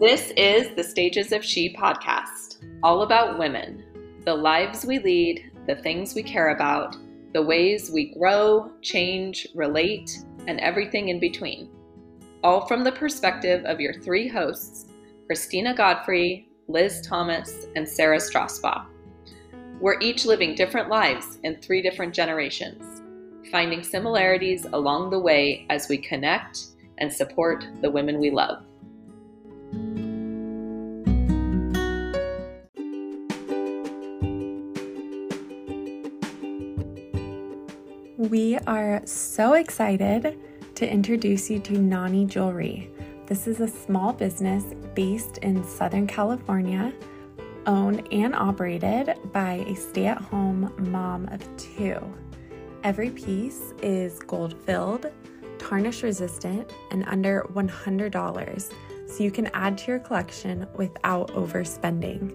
This is the Stages of She podcast, all about women, the lives we lead, the things we care about, the ways we grow, change, relate, and everything in between. All from the perspective of your three hosts, Christina Godfrey, Liz Thomas, and Sarah Strasbaugh. We're each living different lives in three different generations, finding similarities along the way as we connect and support the women we love. We are so excited to introduce you to Nani Jewelry. This is a small business based in Southern California, owned and operated by a stay at home mom of two. Every piece is gold filled, tarnish resistant, and under $100, so you can add to your collection without overspending.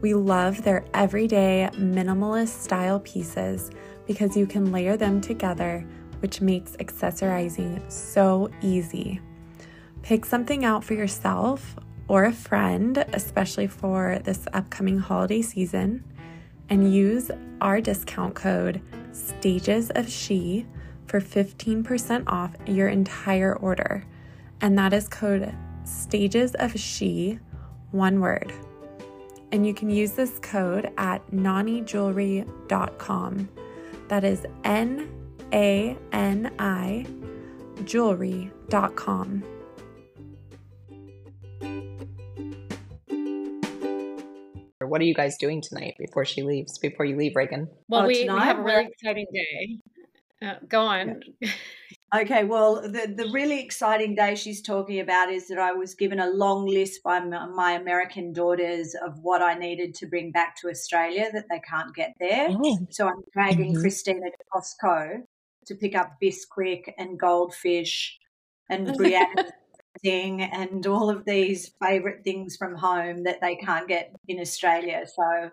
We love their everyday minimalist style pieces because you can layer them together, which makes accessorizing so easy. Pick something out for yourself or a friend, especially for this upcoming holiday season, and use our discount code Stages of She for 15% off your entire order. And that is code Stages of She, one word. And you can use this code at nanijewelry.com. That is N A N I jewelry.com. What are you guys doing tonight before she leaves? Before you leave, Raegan? Well, oh, we, we, have a really exciting day. Uh, go on. Yeah. Okay, well, the, the really exciting day she's talking about is that I was given a long list by my American daughters of what I needed to bring back to Australia that they can't get there. Oh. So I'm dragging mm-hmm. Christina to Costco to pick up Bisquick and goldfish and Brianna and all of these favorite things from home that they can't get in Australia. So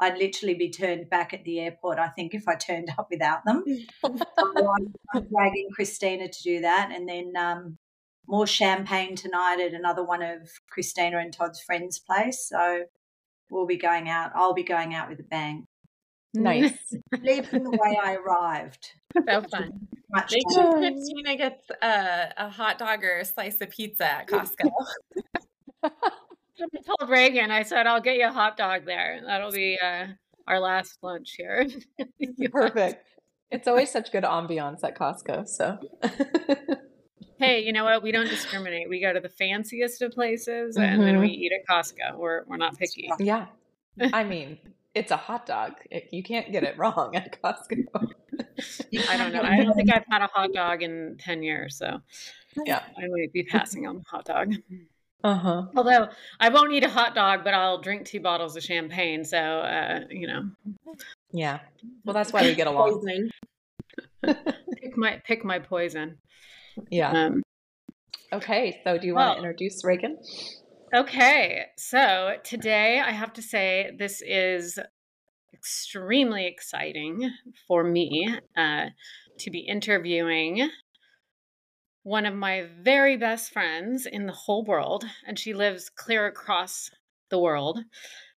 I'd literally be turned back at the airport, I think, if I turned up without them. so I'm, I'm, dragging Christina to do that. And then um, more champagne tonight at another one of Christina and Todd's friends' place. So we'll be going out. I'll be going out with a bang. Nice. Leaving the way I arrived. So fun. Much Make sure Christina gets a, a hot dog or a slice of pizza at Costco. I told Raegan, I said, I'll get you a hot dog there. That'll be uh, our last lunch here. Perfect. It's always such good ambiance at Costco. So, hey, you know what? We don't discriminate. We go to the fanciest of places mm-hmm. and then we eat at Costco. We're, we're not picky. Yeah. I mean, it's a hot dog. You can't get it wrong at Costco. I don't know. I don't think I've had a hot dog in 10 years. So, yeah, I might be passing on the hot dog. Uh-huh. Although I won't eat a hot dog, but I'll drink two bottles of champagne. So, uh, you know. Yeah. Well, that's why we get along. pick my pick my poison. Yeah. Um, okay. So, do you well, want to introduce Raegan? Okay. So today, I have to say this is extremely exciting for me uh, to be interviewing one of my very best friends in the whole world, and she lives clear across the world.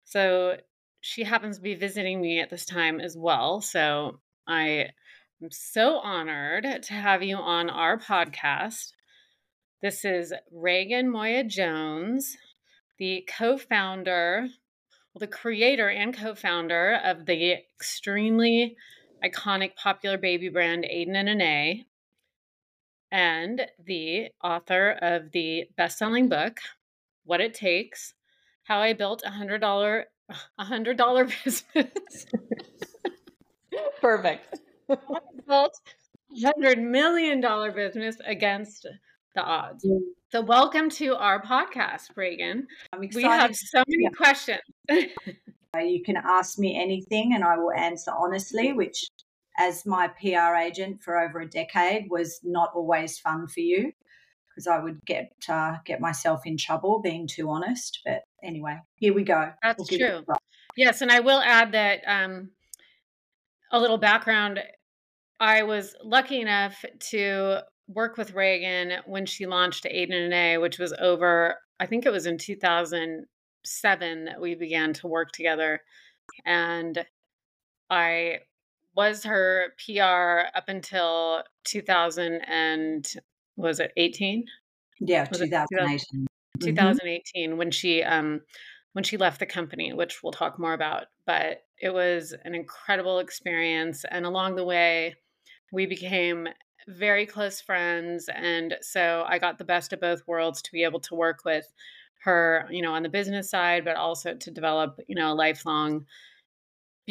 So she happens to be visiting me at this time as well. So I am so honored to have you on our podcast. This is Raegan Moya-Jones, the co founder, well, the creator and co founder of the extremely iconic popular baby brand Aden and Anais and the author of the best-selling book what it takes how i built a hundred dollar a hundred dollar business. Perfect. Built a hundred million dollar business against the odds. So welcome to our podcast Raegan we have so many yeah. questions. Uh, you can ask me anything and i will answer honestly which as my PR agent for over a decade was not always fun for you because I would get uh, get myself in trouble being too honest. But anyway, here we go. That's we'll true. Yes, and I will add that um, a little background. I was lucky enough to work with Raegan when she launched Aden and Anais, which was over I think it was in 2007 that we began to work together. And I was her PR up until 2000 and was it 18? Yeah, 2018. 2018 mm-hmm. when she um when she left the company, which we'll talk more about. But it was an incredible experience and along the way we became very close friends and so I got the best of both worlds to be able to work with her, you know, on the business side but also to develop, you know, a lifelong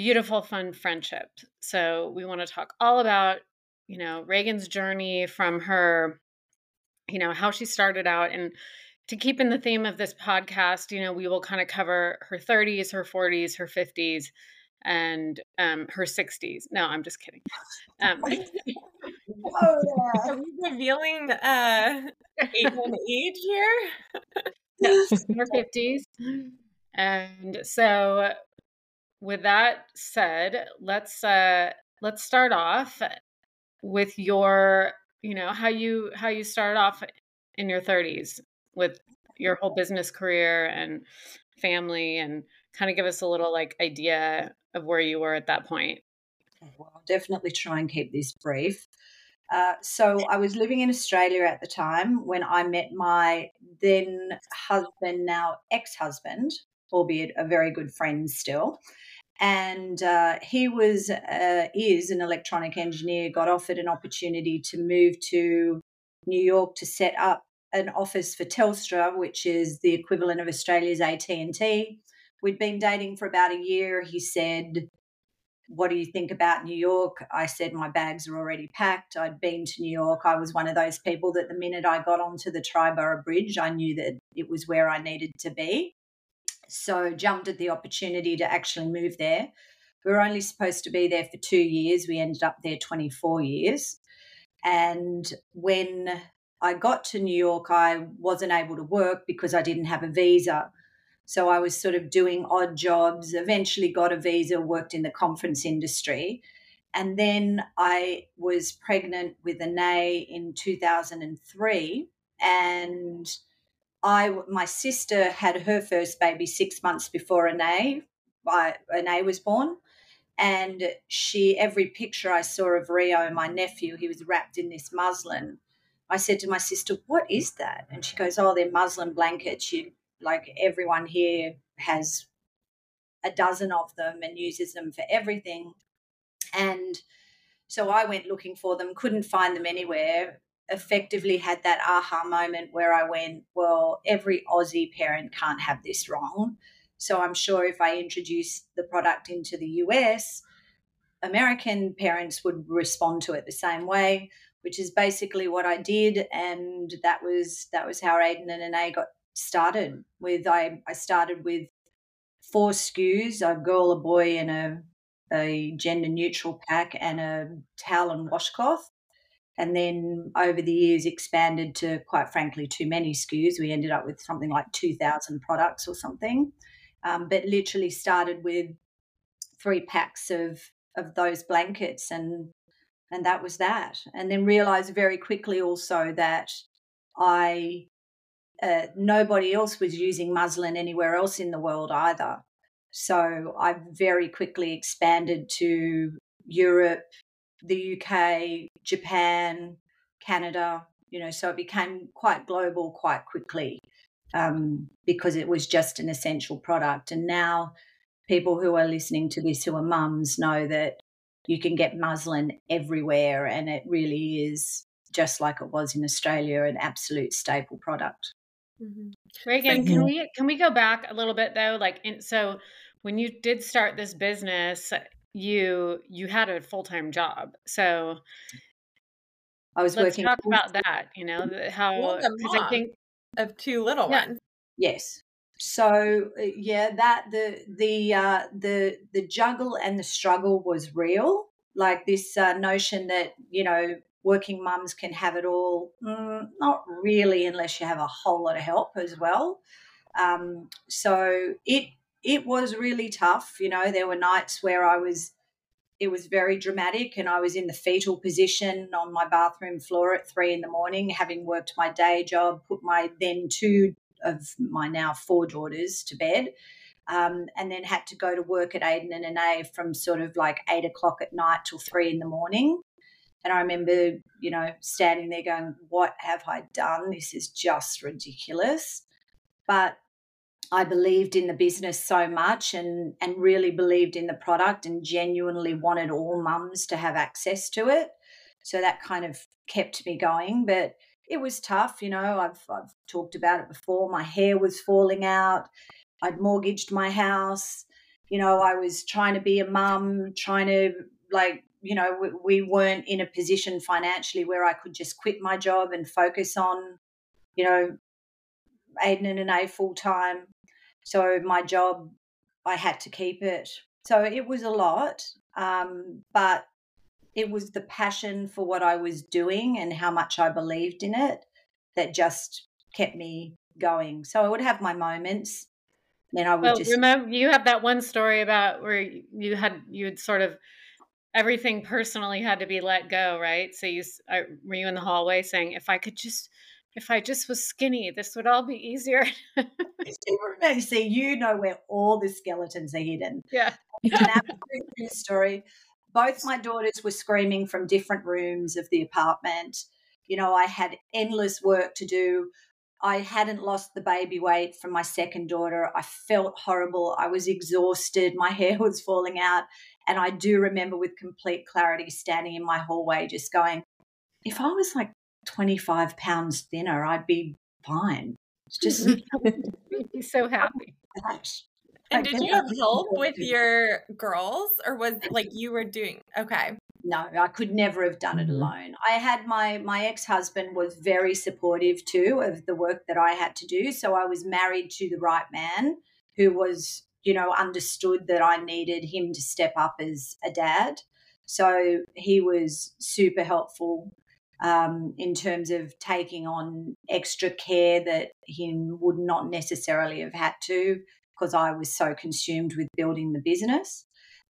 beautiful, fun friendship. So we want to talk all about, you know, Raegan's journey from her, you know, how she started out. And to keep in the theme of this podcast, you know, we will kind of cover her 30s, her 40s, her 50s, and um, her 60s. No, I'm just kidding. Um, oh, yeah. Are we revealing uh, age here? her 50s. And so with that said, let's uh let's start off with your, you know, how you how you started off in your 30s with your whole business career and family and kind of give us a little like idea of where you were at that point. Well, I'll definitely try and keep this brief. Uh, so I was living in Australia at the time when I met my then husband, now ex husband, albeit a very good friend still and uh, he was uh, is an electronic engineer. Got offered an opportunity to move to New York to set up an office for Telstra, which is the equivalent of Australia's AT and T. We'd been dating for about a year. He said, "What do you think about New York?" I said, "My bags are already packed. I'd been to New York. I was one of those people that the minute I got onto the Triborough Bridge, I knew that it was where I needed to be." So jumped at the opportunity to actually move there. We were only supposed to be there for two years. We ended up there 24 years. And when I got to New York, I wasn't able to work because I didn't have a visa. So I was sort of doing odd jobs, eventually got a visa, worked in the conference industry. And then I was pregnant with Anais in 2003. And I my sister had her first baby six months before Anais, I, Anais was born, and she every picture I saw of Rio, my nephew, he was wrapped in this muslin. I said to my sister, "What is that?" And she goes, "Oh, they're muslin blankets. She like everyone here has a dozen of them and uses them for everything." And so I went looking for them, couldn't find them anywhere effectively had that aha moment where I went, well, every Aussie parent can't have this wrong. So I'm sure if I introduce the product into the US, American parents would respond to it the same way, which is basically what I did, and that was that was how Aden and Anais got started. With I I started with four SKUs: a girl, a boy, and a a gender neutral pack, and a towel and washcloth and then over the years expanded to quite frankly too many SKUs. We ended up with something like 2,000 products or something, um, but literally started with three packs of of those blankets and and that was that. And then realized very quickly also that I uh, nobody else was using muslin anywhere else in the world either. So I very quickly expanded to Europe, the UK, Japan, Canada, you know, so it became quite global quite quickly um, because it was just an essential product. And now people who are listening to this who are mums know that you can get muslin everywhere and it really is just like it was in Australia an absolute staple product. Mm-hmm. Raegan, can we can we go back a little bit though? Like, in, so when you did start this business, you you had a full-time job so i was let's working talk about that you know how because i think of two little yeah. ones. Yes. So uh, yeah that the the uh the the juggle and the struggle was real like this uh, notion that you know working mums can have it all mm, not really unless you have a whole lot of help as well. Um, so it it was really tough. You know, there were nights where I was, it was very dramatic, and I was in the fetal position on my bathroom floor at three in the morning, having worked my day job, put my then two of my now four daughters to bed. Um, and then had to go to work at Aden and Anais from sort of like eight o'clock at night till three in the morning. And I remember, you know, standing there going, What have I done? This is just ridiculous. But I believed in the business so much and, and really believed in the product and genuinely wanted all mums to have access to it. So that kind of kept me going. But it was tough, you know. I've, I've talked about it before. My hair was falling out. I'd mortgaged my house. You know, I was trying to be a mum, trying to like you know, we, we weren't in a position financially where I could just quit my job and focus on, you know, Aden and Anais full time. So my job, I had to keep it. So it was a lot, um, but it was the passion for what I was doing and how much I believed in it that just kept me going. So I would have my moments. Then I would well, just remember you have that one story about where you had you had sort of everything personally had to be let go, right? So you were you in the hallway saying, "If I could just, if I just was skinny, this would all be easier." See, you know where all the skeletons are hidden. Yeah, an absolute story. Both my daughters were screaming from different rooms of the apartment. You know, I had endless work to do. I hadn't lost the baby weight from my second daughter. I felt horrible. I was exhausted. My hair was falling out. And I do remember with complete clarity standing in my hallway just going, if I was like 25 pounds thinner, I'd be fine. It's just be so happy. And did you have help with your girls or was like you were doing okay? No, I could never have done it mm-hmm. alone. I had my my ex-husband was very supportive too of the work that I had to do, so I was married to the right man who was you know, understood that I needed him to step up as a dad. So he was super helpful um, in terms of taking on extra care that he would not necessarily have had to because I was so consumed with building the business.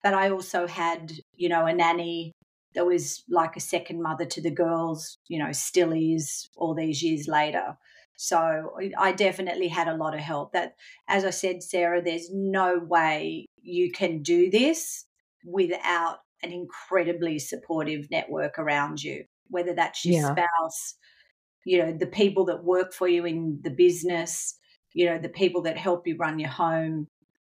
But I also had, you know, a nanny that was like a second mother to the girls, you know, still is all these years later. So I definitely had a lot of help. That, as I said, Sarah, there's no way you can do this without an incredibly supportive network around you, whether that's your yeah. spouse, you know, the people that work for you in the business, you know, the people that help you run your home.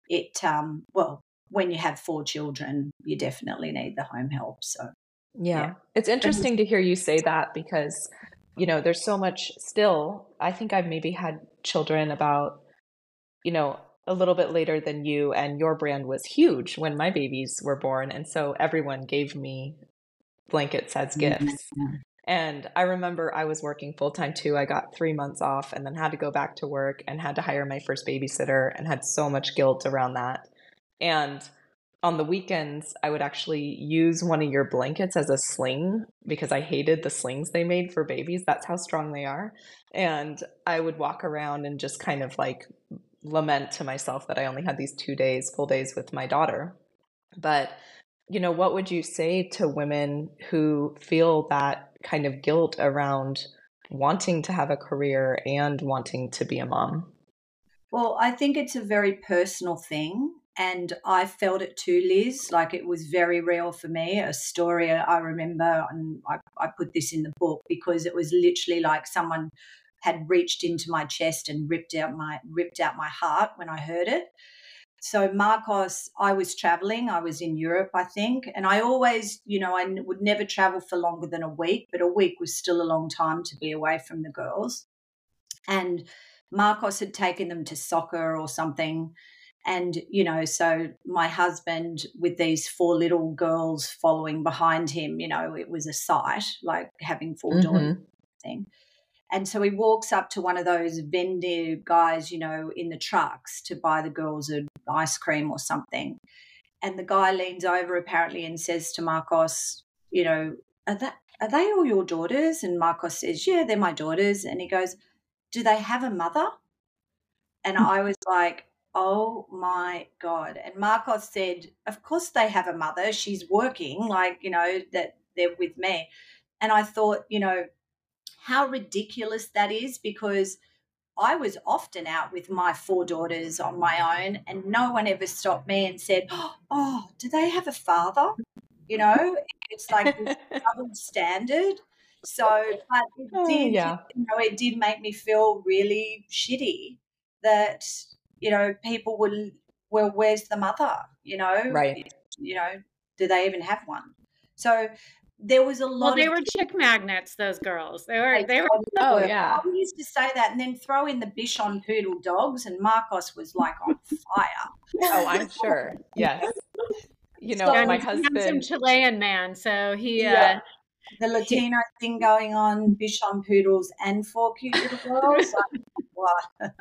It, um, well, when you have four children, you definitely need the home help. So, yeah. yeah. It's interesting to hear you say that because you know, there's so much still. I think I've maybe had children about, you know, a little bit later than you, and your brand was huge when my babies were born. And so everyone gave me blankets as gifts. Mm-hmm. And I remember I was working full time too. I got three months off and then had to go back to work and had to hire my first babysitter and had so much guilt around that. And on the weekends, I would actually use one of your blankets as a sling because I hated the slings they made for babies. That's how strong they are. And I would walk around and just kind of like lament to myself that I only had these two days, full days with my daughter. But, you know, what would you say to women who feel that kind of guilt around wanting to have a career and wanting to be a mom? Well, I think it's a very personal thing. And I felt it too, Liz. Like it was very real for me. A story I remember, and I, I put this in the book because it was literally like someone had reached into my chest and ripped out my ripped out my heart when I heard it. So Marcos, I was traveling. I was in Europe, I think, and I always, you know, I would never travel for longer than a week, but a week was still a long time to be away from the girls. And Marcos had taken them to soccer or something and, you know, so my husband with these four little girls following behind him, you know, it was a sight, like having 4 mm-hmm. daughters thing. And so he walks up to one of those vendor guys, you know, in the trucks to buy the girls an ice cream or something. And the guy leans over apparently and says to Marcos, you know, are that are they all your daughters? And Marcos says, Yeah, they're my daughters. And he goes, Do they have a mother? And hmm. I was like, Oh my God. And Marcos said, Of course they have a mother. She's working, like, you know, that they're with me. And I thought, you know, how ridiculous that is because I was often out with my four daughters on my own, and no one ever stopped me and said, Oh, do they have a father? You know, it's like this double standard. So, but it Oh, did, yeah. you know, it did make me feel really shitty that, you know, people would, well, where's the mother? You know, Right. you know, do they even have one? So there was a lot Well, they of were chick magnets. Those girls. They were. They were. Oh, yeah. I used to say that and then throw in the Bichon Poodle dogs, and Marcos was like on fire. Oh, I'm sure. Yes. You know, So- my And he's a handsome husband. Chilean man, so he. Yeah. Uh, The Latino thing going on, Bichon Poodles and four cute little girls. like,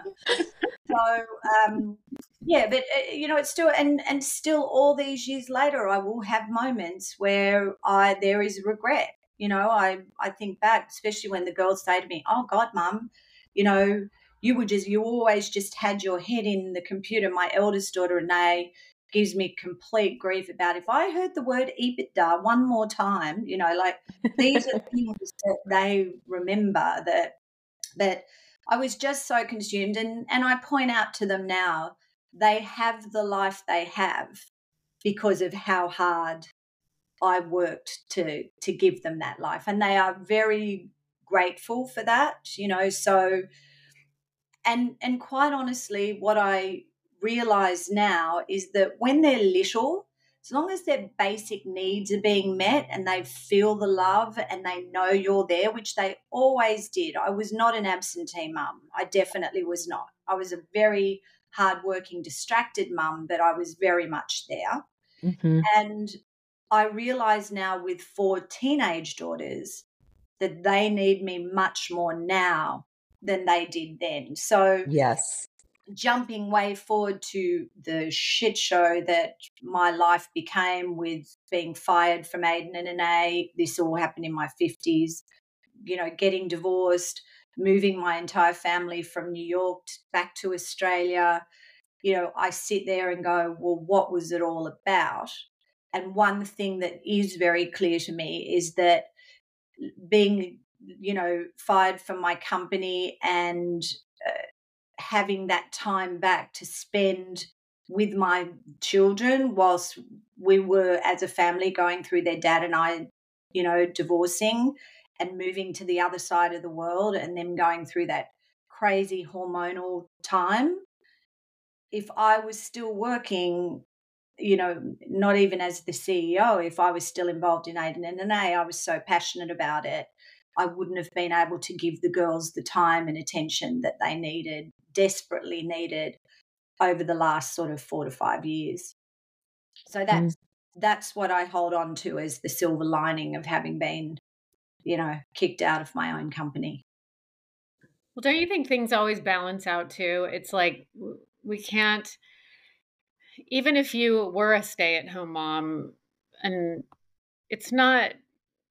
so, um, yeah, but uh, you know, it's still, and and still, all these years later, I will have moments where I there is regret. You know, I I think back, especially when the girls say to me, "Oh God, Mum, you know, you were just you always just had your head in the computer." My eldest daughter Renee gives me complete grief about if I heard the word EBITDA one more time. You know, like these are things that they remember that that I was just so consumed, and and I point out to them now they have the life they have because of how hard I worked to to give them that life, and they are very grateful for that. You know, so and and quite honestly, what I realize now is that when they're little, as long as their basic needs are being met and they feel the love and they know you're there, which they always did. I was not an absentee mum. I definitely was not. I was a very hardworking, distracted mum, but I was very much there. Mhm. And I realize now with four teenage daughters that they need me much more now than they did then. So Yes. Jumping way forward to the shit show that my life became with being fired from Aden and Anais, this all happened in my 50s, you know, getting divorced, moving my entire family from New York back to Australia. You know, I sit there and go, well, what was it all about? And one thing that is very clear to me is that being, you know, fired from my company and having that time back to spend with my children whilst we were as a family going through their dad and I, you know, divorcing and moving to the other side of the world and them going through that crazy hormonal time. If I was still working, you know, not even as the CEO, if I was still involved in Aden and Anais, I was so passionate about it. I wouldn't have been able to give the girls the time and attention that they needed, desperately needed over the last sort of four to five years. So that's mm. that's what I hold on to as the silver lining of having been, you know, kicked out of my own company. well, don't you think things always balance out too? It's like we can't. Even if you were a stay-at-home mom, and it's not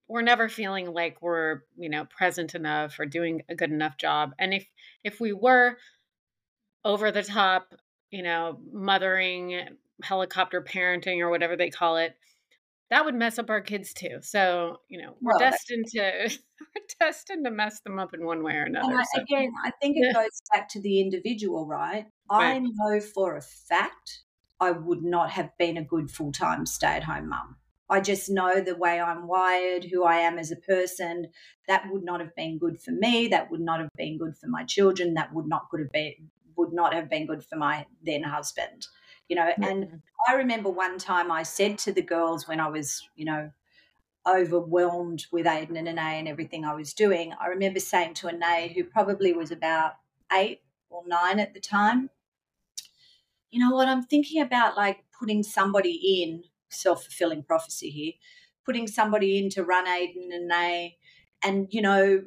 we're never feeling like we're you know present enough or doing a good enough job and if if we were over the top you know mothering helicopter parenting or whatever they call it that would mess up our kids too so you know we're Well, destined to we're destined to mess them up in one way or And another I, so. again, I think it goes back to the individual, right? I know for a fact I would not have been a good full time stay at home mum. I just know the way I'm wired, who I am as a person. That would not have been good for me. That would not have been good for my children. That would not could have been would not have been good for my then husband. You know, and I remember one time I said to the girls when I was, you know, overwhelmed with Aden and Anais and everything I was doing, I remember saying to Anais, who probably was about eight or nine at the time, you know what, I'm thinking about like putting somebody in, self fulfilling prophecy here, putting somebody in to run Aden and Anais and, you know,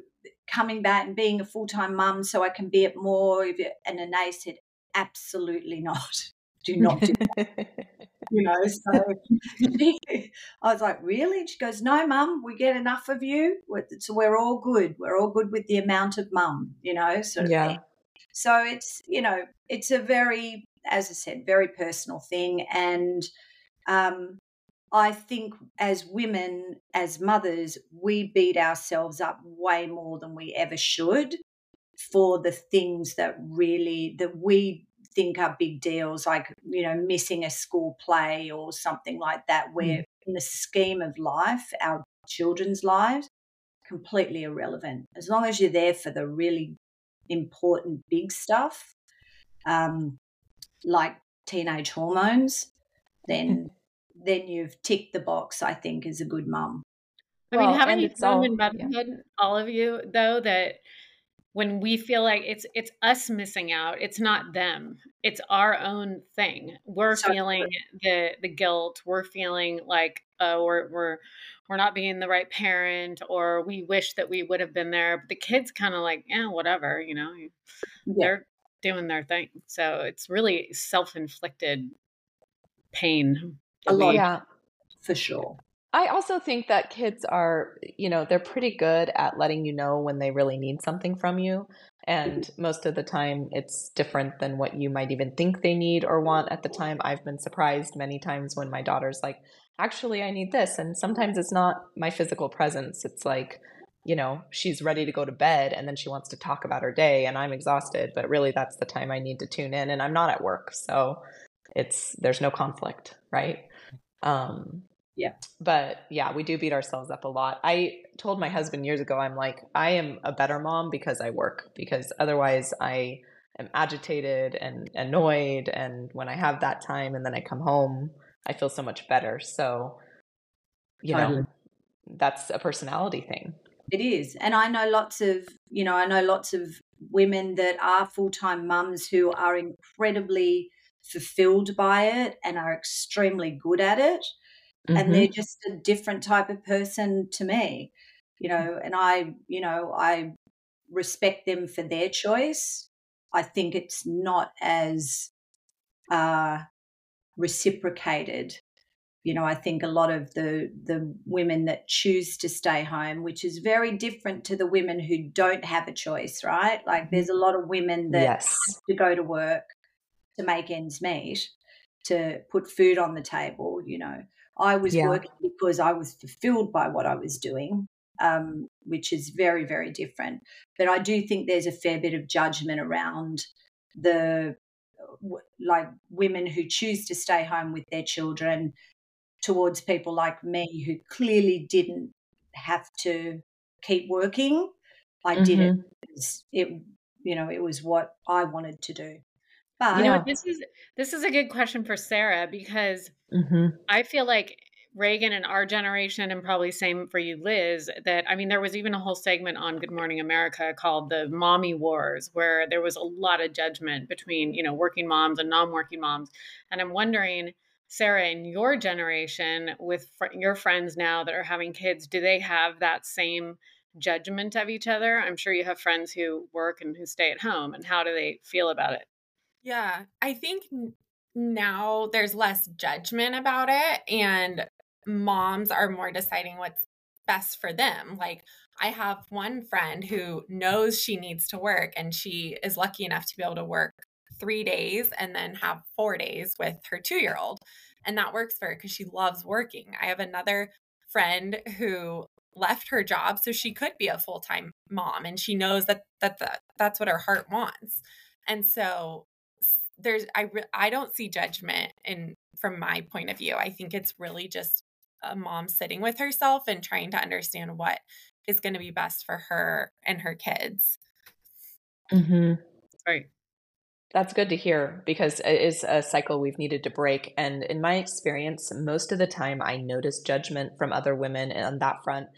coming back and being a full time mum so I can be at more. If it, and Anais said, absolutely not. Do not do that. you know. So I was like, really? She goes, no, mum, we get enough of you. So we're all good. We're all good with the amount of mum, you know, sort of Yeah. thing. So it's, you know, it's a very, as I said, very personal thing. And um, I think as women, as mothers, we beat ourselves up way more than we ever should for the things that really that we think are big deals like you know missing a school play or something like that where mm. in the scheme of life our children's lives completely irrelevant as long as you're there for the really important big stuff um, like teenage hormones then then you've ticked the box i think as a good mum. I well, mean haven't you found in motherhood yeah. all of you though that when we feel like it's it's us missing out it's not them. It's our own thing. We're so, feeling the the guilt. We're feeling like uh, we're we're we're not being the right parent or we wish that we would have been there. But the kids kind of like yeah whatever you know? Yeah. they're doing their thing. So it's really self-inflicted pain a lot yeah for sure I also think that kids are, you know, they're pretty good at letting you know when they really need something from you. And most of the time, it's different than what you might even think they need or want at the time. I've been surprised many times when my daughter's like, actually, I need this. And sometimes it's not my physical presence. It's like, you know, she's ready to go to bed and then she wants to talk about her day and I'm exhausted. But really, that's the time I need to tune in. And I'm not at work. So it's, there's no conflict, right? Um, yeah. But yeah, we do beat ourselves up a lot. I told my husband years ago, I'm like, I am a better mom because I work, because otherwise I am agitated and annoyed. And when I have that time and then I come home, I feel so much better. So, you know, that's a personality thing. It is. And I know lots of, you know, I know lots of women that are full time mums who are incredibly fulfilled by it and are extremely good at it mm-hmm. and they're just a different type of person to me you know and i you know i respect them for their choice i think it's not as uh reciprocated you know i think a lot of the the women that choose to stay home which is very different to the women who don't have a choice right like there's a lot of women that yes. have to go to work to make ends meet to put food on the table you know I was yeah. working because I was fulfilled by what I was doing, um, which is very, very different. But I do think there's a fair bit of judgment around the like women who choose to stay home with their children towards people like me who clearly didn't have to keep working. I mm-hmm. did it. It, you know, it was what I wanted to do. But you know, this is this is a good question for Sarah because mm-hmm. I feel like Raegan and our generation, and probably same for you, Liz, that I mean, there was even a whole segment on Good Morning America called the Mommy Wars, where there was a lot of judgment between, you know, working moms and non working moms. And I'm wondering, Sarah, in your generation, with fr- your friends now that are having kids, do they have that same judgment of each other? I'm sure you have friends who work and who stay at home, and how do they feel about it? Yeah, I think now there's less judgment about it and moms are more deciding what's best for them. Like I have one friend who knows she needs to work and she is lucky enough to be able to work 3 days and then have 4 days with her 2-year-old. And that works for her cuz she loves working. I have another friend who left her job so she could be a full-time mom and she knows that that, that that's what her heart wants. And so there's I re- I don't see judgment in from my point of view. I think it's really just a mom sitting with herself and trying to understand what is going to be best for her and her kids. Mm-hmm. Right. That's good to hear because it is a cycle we've needed to break. And in my experience, most of the time I notice judgment from other women on that front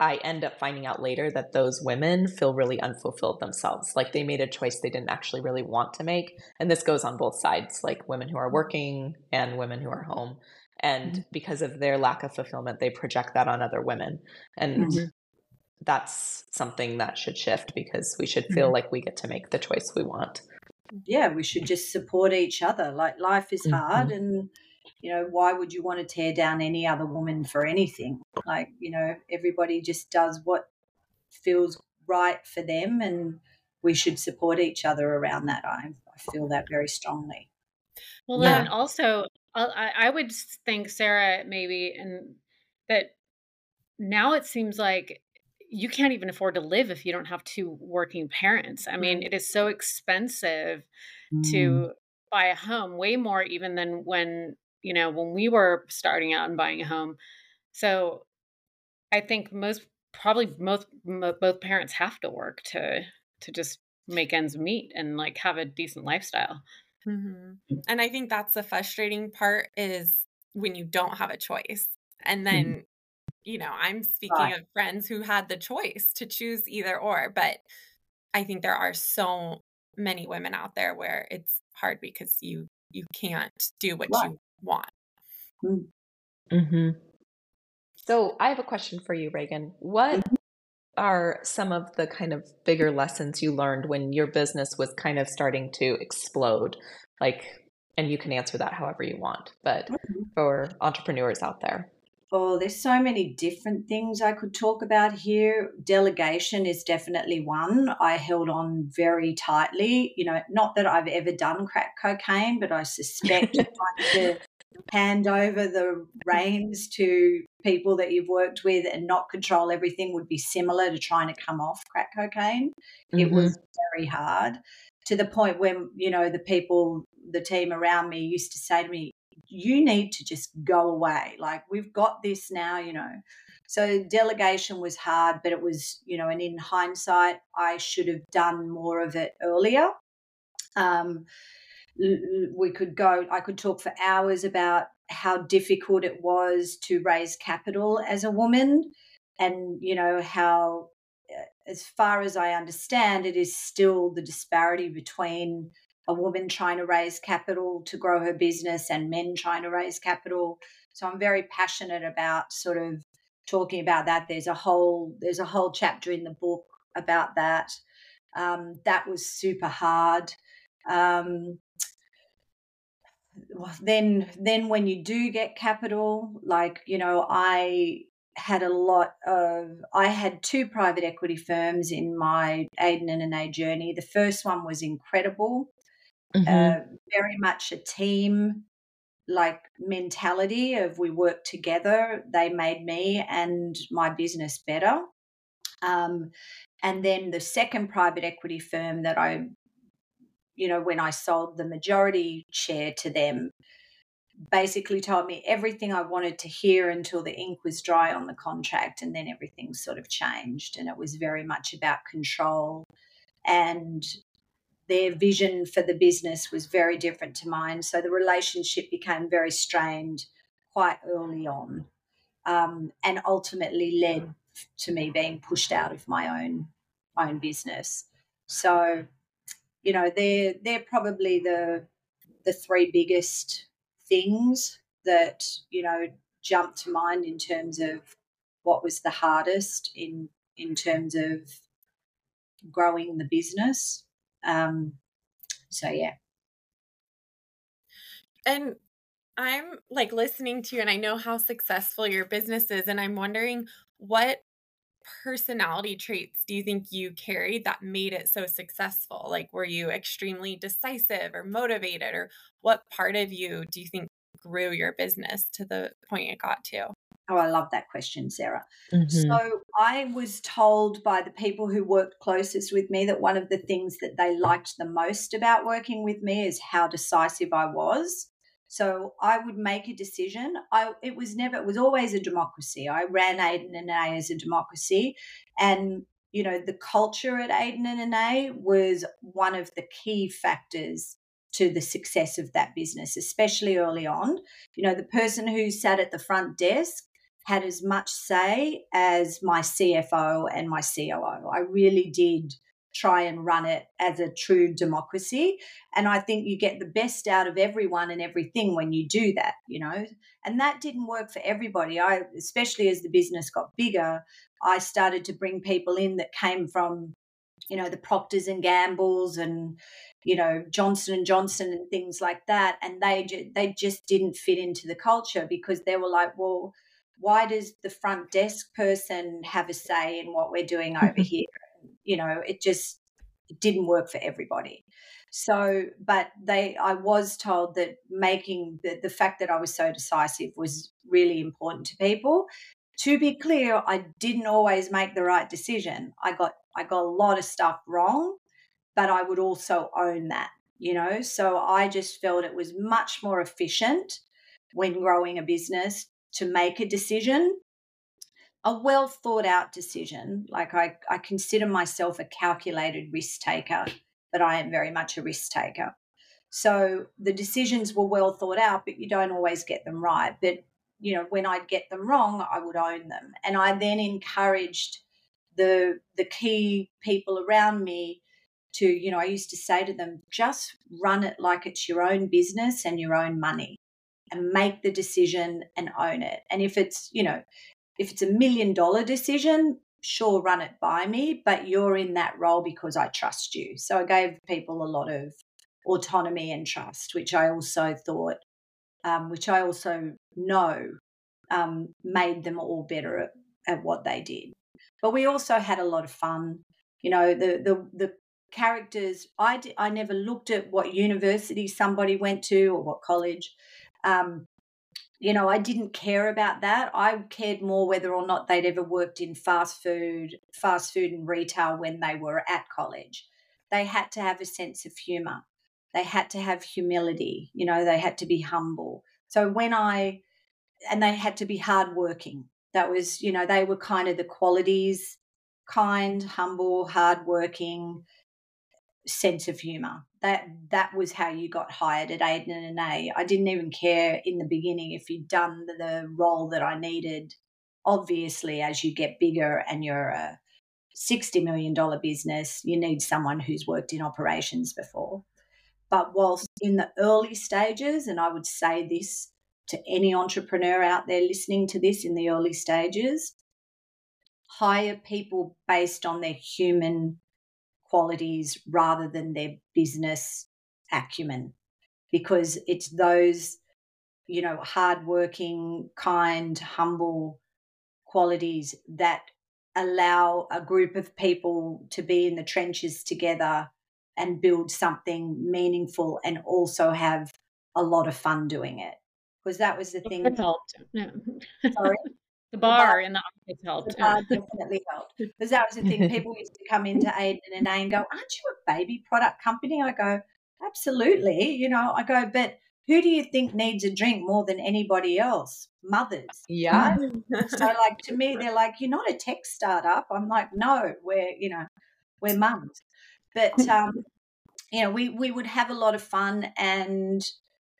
I end up finding out later that those women feel really unfulfilled themselves. Like they made a choice they didn't actually really want to make. And this goes on both sides, like women who are working and women who are home. And mm-hmm. because of their lack of fulfillment, they project that on other women. And mm-hmm. that's something that should shift because we should feel mm-hmm. like we get to make the choice we want. Yeah, we should just support each other. Like life is hard mm-hmm. and you know, why would you want to tear down any other woman for anything? Like, you know, everybody just does what feels right for them, and we should support each other around that. I, I feel that very strongly. Well, yeah. then also, I, I would think, Sarah, maybe, and that now it seems like you can't even afford to live if you don't have two working parents. I mean, it is so expensive mm. to buy a home, way more even than when, you know, when we were starting out and buying a home. So I think most probably most both parents have to work to to just make ends meet and like have a decent lifestyle. Mm-hmm. And I think that's the frustrating part is when you don't have a choice. And mm-hmm. then, mm-hmm. you know, I'm speaking right. of friends who had the choice to choose either or, but I think there are so many women out there where it's hard because you you can't do what right. you want. Mm. Mm-hmm. So I have a question for you, Raegan. What mm-hmm. are some of the kind of bigger lessons you learned when your business was kind of starting to explode? Like, and you can answer that however you want, but mm-hmm. for entrepreneurs out there. Oh, there's so many different things I could talk about here. Delegation is definitely one. I held on very tightly. You know, not that I've ever done crack cocaine, but I suspect trying to hand over the reins to people that you've worked with and not control everything would be similar to trying to come off crack cocaine. Mm-hmm. It was very hard to the point when, you know, the people, the team around me used to say to me, you need to just go away. Like, we've got this now, you know. So delegation was hard, but it was, you know, and in hindsight, I should have done more of it earlier. Um, we could go, I could talk for hours about how difficult it was to raise capital as a woman and, you know, how, uh, as far as I understand, it is still the disparity between a woman trying to raise capital to grow her business and men trying to raise capital. So I'm very passionate about sort of talking about that. There's a whole there's a whole chapter in the book about that. Um, that was super hard. Um, then then when you do get capital like you know i had a lot of i had two private equity firms in my Aden and a journey the first one was incredible mm-hmm. uh, very much a team like mentality of we work together they made me and my business better um, and then the second private equity firm that i you know, when I sold the majority share to them, basically told me everything I wanted to hear until the ink was dry on the contract. And then everything sort of changed. And it was very much about control. And their vision for the business was very different to mine. So the relationship became very strained quite early on um, and ultimately led to me being pushed out of my own own business. So you know they're they're probably the the three biggest things that you know jump to mind in terms of what was the hardest in in terms of growing the business. Um so yeah. And i'm like listening to you and i know how successful your business is and i'm wondering what personality traits do you think you carried that made it so successful? Like, were you extremely decisive or motivated, or what part of you do you think grew your business to the point it got to? Oh, I love that question, Sarah. Mm-hmm. So, I was told by the people who worked closest with me that one of the things that they liked the most about working with me is how decisive I was. So I would make a decision. I it was never it was always a democracy. I ran Aden and A as a democracy, and you know the culture at Aden and A was one of the key factors to the success of that business, especially early on. You know, the person who sat at the front desk had as much say as my CFO and my COO. I really did try and run it as a true democracy. And I think you get the best out of everyone and everything when you do that, you know. And that didn't work for everybody. I especially as the business got bigger, I started to bring people in that came from you know the proctors and gambles and you know johnson and johnson and things like that and they ju- they just didn't fit into the culture because they were like well why does the front desk person have a say in what we're doing over here you know, it just didn't work for everybody. So, but they, I was told that making the, the fact that I was so decisive was really important to people to be clear, I didn't always make the right decision. I got I got a lot of stuff wrong, but I would also own that, you know. So I just felt it was much more efficient when growing a business to make a decision, a well thought out decision. Like I, I consider myself a calculated risk taker, but I am very much a risk taker. So the decisions were well thought out, but you don't always get them right. But you know, when I'd get them wrong, I would own them. And I then encouraged the the key people around me to, you know, I used to say to them, just run it like it's your own business and your own money and make the decision and own it. And if it's, you know, if it's a million dollar decision, sure, run it by me, but you're in that role because I trust you. So I gave people a lot of autonomy and trust, which I also thought um, which I also know um, made them all better at, at what they did. But we also had a lot of fun. You know, the the the characters. I I never looked at what university somebody went to or what college. Um, you know, I didn't care about that. I cared more whether or not they'd ever worked in fast food, fast food and retail when they were at college. They had to have a sense of humor they had to have humility you know they had to be humble so when i and they had to be hardworking that was you know they were kind of the qualities kind humble hardworking sense of humor that that was how you got hired at Aden and A. I didn't even care in the beginning if you'd done the role that I needed. Obviously, as you get bigger and you're a $60 million business, you need someone who's worked in operations before. But whilst in the early stages, and I would say this to any entrepreneur out there listening to this in the early stages, hire people based on their human qualities rather than their business acumen because it's those you know hardworking kind humble qualities that allow a group of people to be in the trenches together and build something meaningful and also have a lot of fun doing it. Because that was the thing. that helped. Yeah. Sorry. the bar in the office helped. The bar definitely helped. Because that was the thing. People used to come into Aden and A and go, Aren't you a baby product company? I go, Absolutely. You know, I go, but who do you think needs a drink more than anybody else? Mothers. Yeah. Right? so like to me, they're like, You're not a tech startup. I'm like, no, we're, you know, we're mums. But um, you know, we we would have a lot of fun, and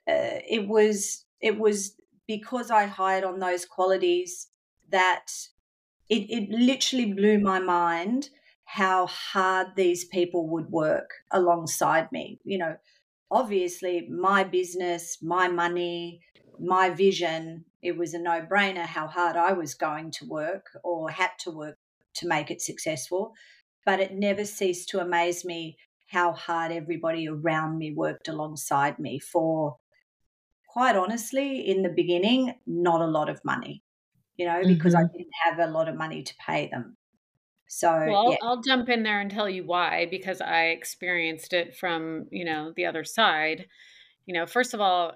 uh, it was it was because I hired on those qualities that it, it literally blew my mind how hard these people would work alongside me. You know, obviously my business, my money, my vision, it was a no brainer how hard I was going to work or had to work to make it successful but it never ceased to amaze me how hard everybody around me worked alongside me for quite honestly in the beginning not a lot of money you know because mm-hmm. i didn't have a lot of money to pay them so well, yeah. I'll jump in there and tell you why because I experienced it from you know the other side. You know, first of all,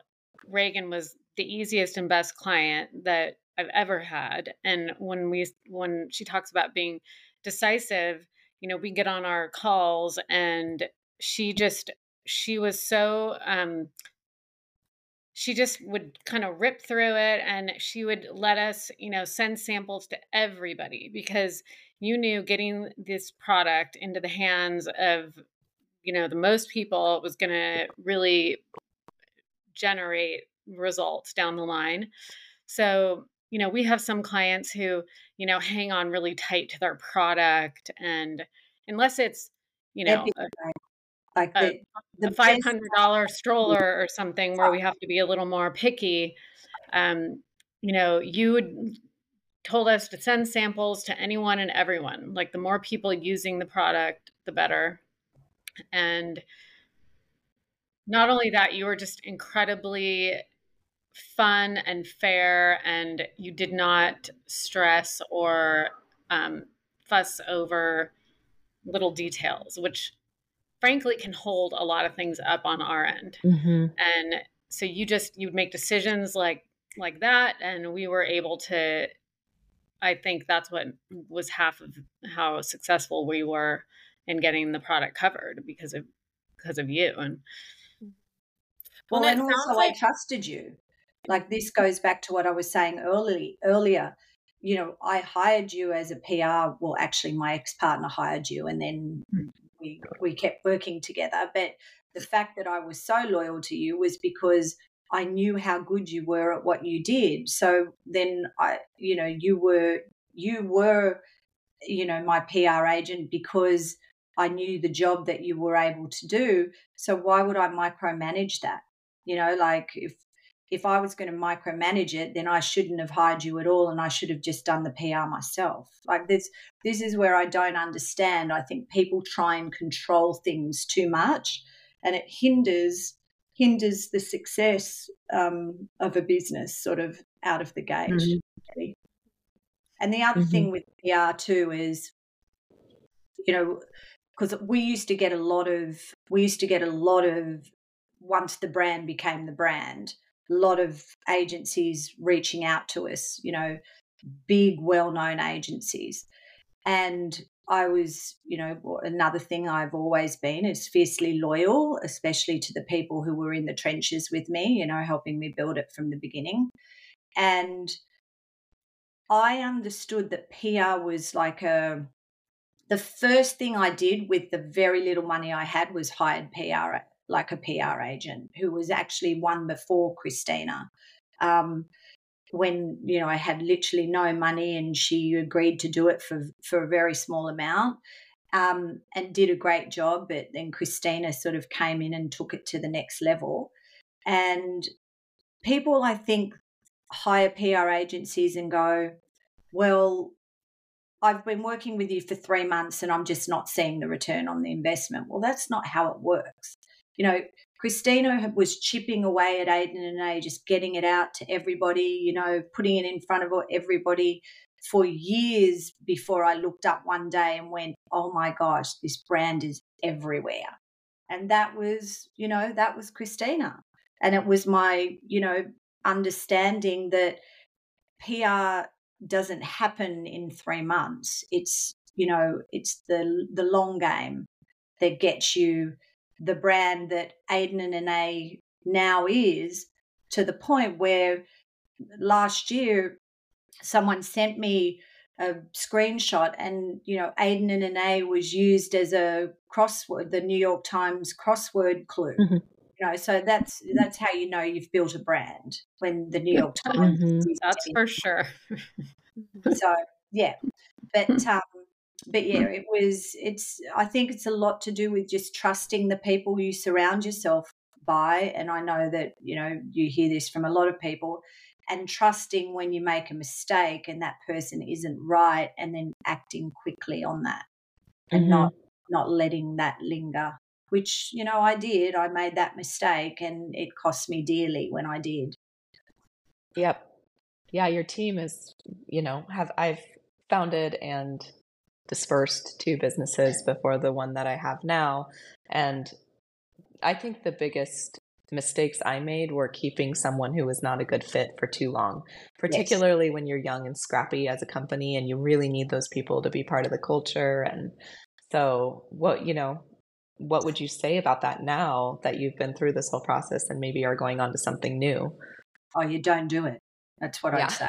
Raegan was the easiest and best client that I've ever had, and when we when she talks about being decisive, you know, we get on our calls and she just she was so um she just would kind of rip through it and she would let us, you know, send samples to everybody because you knew getting this product into the hands of you know the most people was going to really generate results down the line. So you know, we have some clients who, you know, hang on really tight to their product and unless it's, you know, like the, the a $500 stroller or something where we have to be a little more picky, um, you know, you told us to send samples to anyone and everyone. Like the more people using the product, the better. And not only that, you were just incredibly fun and fair, and you did not stress or um, fuss over little details, which frankly can hold a lot of things up on our end. Mm-hmm. And so you just you would make decisions like like that, and we were able to I think that's what was half of how successful we were in getting the product covered because of because of you and well, well and also like- I trusted you. Like this goes back to what I was saying early earlier. You know, I hired you as a PR. Well, actually, my ex partner hired you, and then mm. We we kept working together. But the fact that I was so loyal to you was because I knew how good you were at what you did. So then I, you know, you were you were, you know, my PR agent because I knew the job that you were able to do. So why would I micromanage that? You know, like if if I was going to micromanage it, then I shouldn't have hired you at all and I should have just done the PR myself. Like this this is where I don't understand. I think people try and control things too much and it hinders hinders the success um, of a business sort of out of the gate. Mm-hmm. And the other mm-hmm. thing with PR too is, you know, because we used to get a lot of we used to get a lot of once the brand became the brand a lot of agencies reaching out to us you know big well-known agencies. And i was you know another thing i've always been is fiercely loyal especially to the people who were in the trenches with me you know helping me build it from the beginning. And i understood that pr was like a the first thing I did with the very little money I had was hired PR, like a PR agent who was actually one before Christina. Um, when you know I had literally no money, and she agreed to do it for for a very small amount, um, and did a great job. But then Christina sort of came in and took it to the next level. And people, I think, hire PR agencies and go, well, I've been working with you for three months and I'm just not seeing the return on the investment. Well, that's not how it works. You know, Christina was chipping away at Aden and A, just getting it out to everybody, you know, putting it in front of everybody for years before I looked up one day and went, oh my gosh, this brand is everywhere. And that was, you know, that was Christina. And it was my, you know, understanding that PR doesn't happen in three months. It's you know it's the the long game that gets you the brand that Aden and A now is to the point where last year someone sent me a screenshot and you know Aden and A was used as a crossword the New York Times crossword clue mm-hmm. you know so that's that's how you know you've built a brand when the New York Times mm-hmm. that's for sure so yeah, but um, but yeah, it was. It's. I think it's a lot to do with just trusting the people you surround yourself by, and I know that you know you hear this from a lot of people, and trusting when you make a mistake and that person isn't right, and then acting quickly on that, and mm-hmm. not not letting that linger. Which you know I did. I made that mistake, and it cost me dearly when I did. Yep yeah, your team is, you know, have I've founded and dispersed two businesses before the one that I have now. And I think the biggest mistakes I made were keeping someone who was not a good fit for too long, particularly yes. when you're young and scrappy as a company and you really need those people to be part of the culture. And so, what, you know, what would you say about that now that you've been through this whole process and maybe are going on to something new? Oh, you don't do it. That's what yeah. I'd say.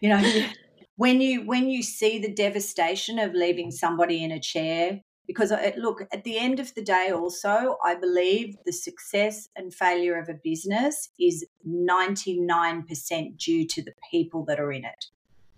You know, when you when you see the devastation of leaving somebody in a chair, because look, at the end of the day, also, I believe the success and failure of a business is ninety nine percent due to the people that are in it.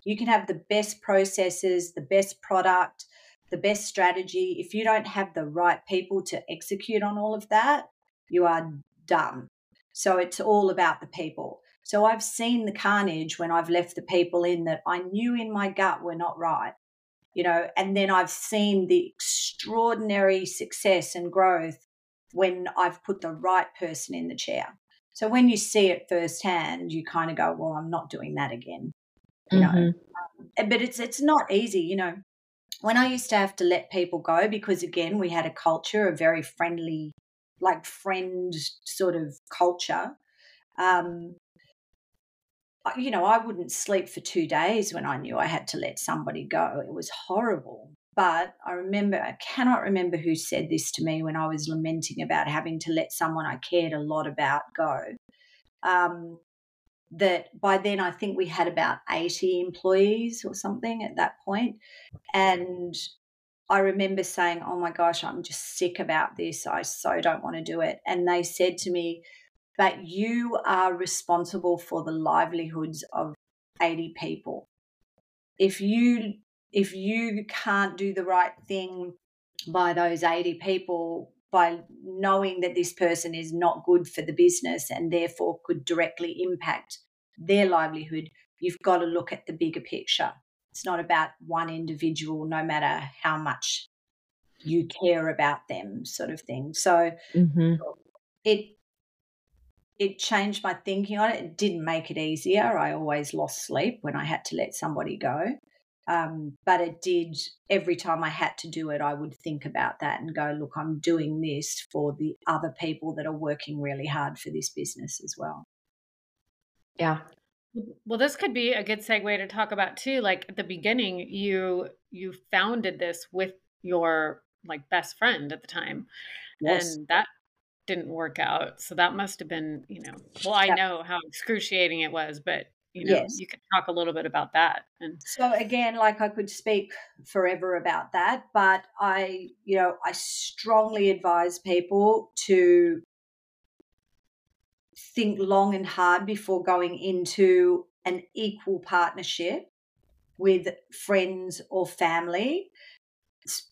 You can have the best processes, the best product, the best strategy. If you don't have the right people to execute on all of that, you are done. So it's all about the people. So I've seen the carnage when I've left the people in that I knew in my gut were not right, you know, and then I've seen the extraordinary success and growth when I've put the right person in the chair. So when you see it firsthand, you kind of go, "Well, I'm not doing that again," you mm-hmm. know. Um, but it's it's not easy, you know. When I used to have to let people go because again we had a culture, a very friendly, like friend sort of culture. Um, you know, I wouldn't sleep for two days when I knew I had to let somebody go. It was horrible. But I remember, I cannot remember who said this to me when I was lamenting about having to let someone I cared a lot about go. Um, that by then I think we had about 80 employees or something at that point. And I remember saying, Oh my gosh, I'm just sick about this. I so don't want to do it. And they said to me, But you are responsible for the livelihoods of 80 people. If you if you can't do the right thing by those 80 people by knowing that this person is not good for the business and therefore could directly impact their livelihood, you've got to look at the bigger picture. It's not about one individual, no matter how much you care about them, sort of thing. So mm-hmm. it it changed my thinking on it. It didn't make it easier. I always lost sleep when I had to let somebody go. Um, but it did, every time I had to do it, I would think about that and go, look, I'm doing this for the other people that are working really hard for this business as well. Yeah. Well, this could be a good segue to talk about too. Like at the beginning, you you founded this with your like best friend at the time, yes. and that didn't work out. So that must have been, you know, well, I know how excruciating it was, but you know yes. you could talk a little bit about that and so again like i could speak forever about that but i you know i strongly advise people to think long and hard before going into an equal partnership with friends or family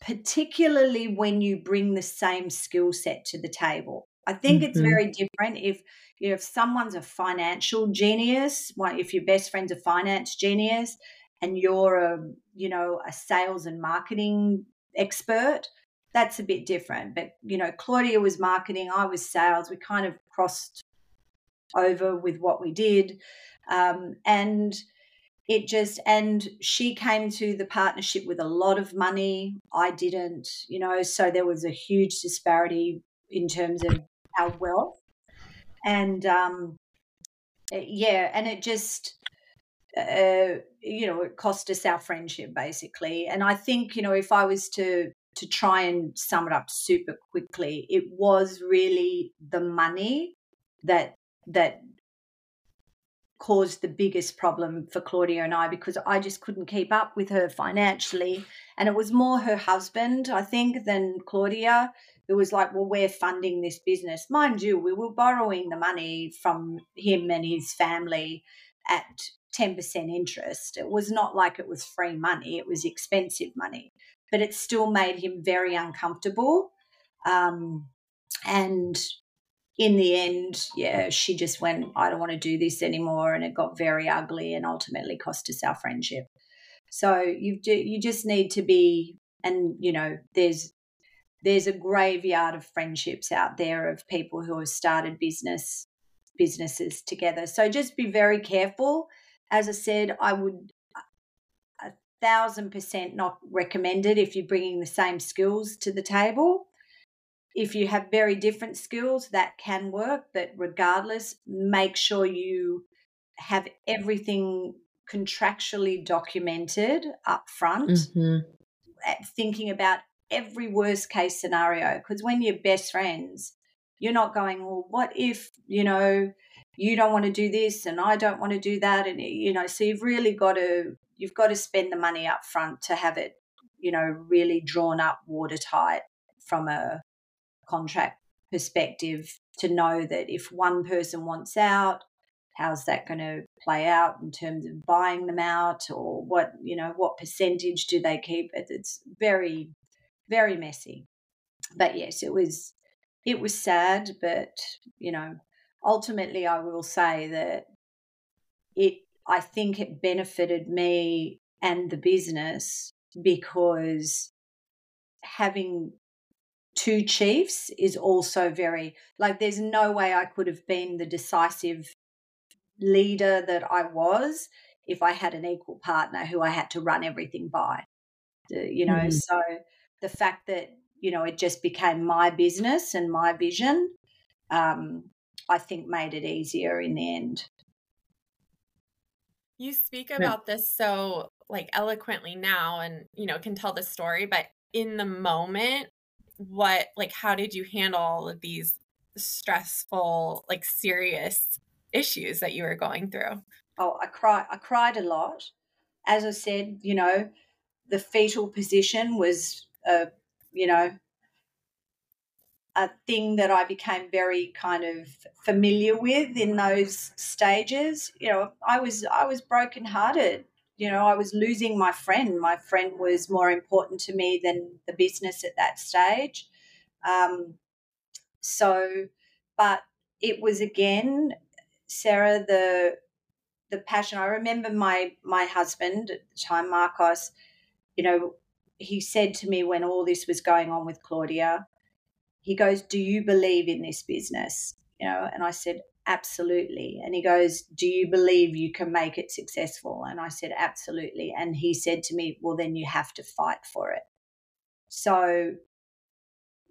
particularly when you bring the same skill set to the table I think mm-hmm. it's very different if you know, if someone's a financial genius, if your best friend's a finance genius and you're a you know a sales and marketing expert, that's a bit different. But you know, Claudia was marketing, I was sales. We kind of crossed over with what we did, um, and it just and she came to the partnership with a lot of money. I didn't, you know, so there was a huge disparity in terms of our wealth. And um, eh, yeah, and it just, uh, you know, it cost us our friendship basically. And I think, you know, if I was to to try and sum it up super quickly, it was really the money that that caused the biggest problem for Claudia and I because I just couldn't keep up with her financially. And it was more her husband, I think, than Claudia it was like, well, we're funding this business. Mind you, we were borrowing the money from him and his family at 10% interest. It was not like it was free money, it was expensive money, but it still made him very uncomfortable. Um, and in the end, yeah, she just went, I don't want to do this anymore. And it got very ugly and ultimately cost us our friendship. So you do, you just need to be, and you know, there's there's a graveyard of friendships out there of people who have started business businesses together. So just be very careful. As I said, I would a thousand percent not recommend it if you're bringing the same skills to the table. If you have very different skills, that can work, but regardless, make sure you have everything contractually documented up front. Mm-hmm. Thinking about every worst case scenario because when you're best friends you're not going well what if you know you don't want to do this and i don't want to do that and you know so you've really got to you've got to spend the money up front to have it you know really drawn up watertight from a contract perspective to know that if one person wants out how's that going to play out in terms of buying them out or what you know what percentage do they keep it's very very messy. But yes, it was it was sad, but you know, ultimately I will say that it I think it benefited me and the business because having two chiefs is also very like there's no way I could have been the decisive leader that I was if I had an equal partner who I had to run everything by. You know, mm. so the fact that you know it just became my business and my vision um, i think made it easier in the end You speak about yeah. this so like eloquently now and you know can tell the story, but in the moment, what like how did you handle all of these stressful, like serious issues that you were going through? Oh, I cried I cried a lot. As I said, you know, the fetal position was a you know a thing that I became very kind of familiar with in those stages. You know, I was I was brokenhearted. You know, I was losing my friend. My friend was more important to me than the business at that stage. Um, so, but it was again, Sarah, the the passion. I remember my my husband at the time, Marcos. You know, he said to me when all this was going on with Claudia, he goes, Do you believe in this business? You know, and I said, Absolutely. And he goes, Do you believe you can make it successful? And I said, Absolutely. And he said to me, Well, then you have to fight for it. So,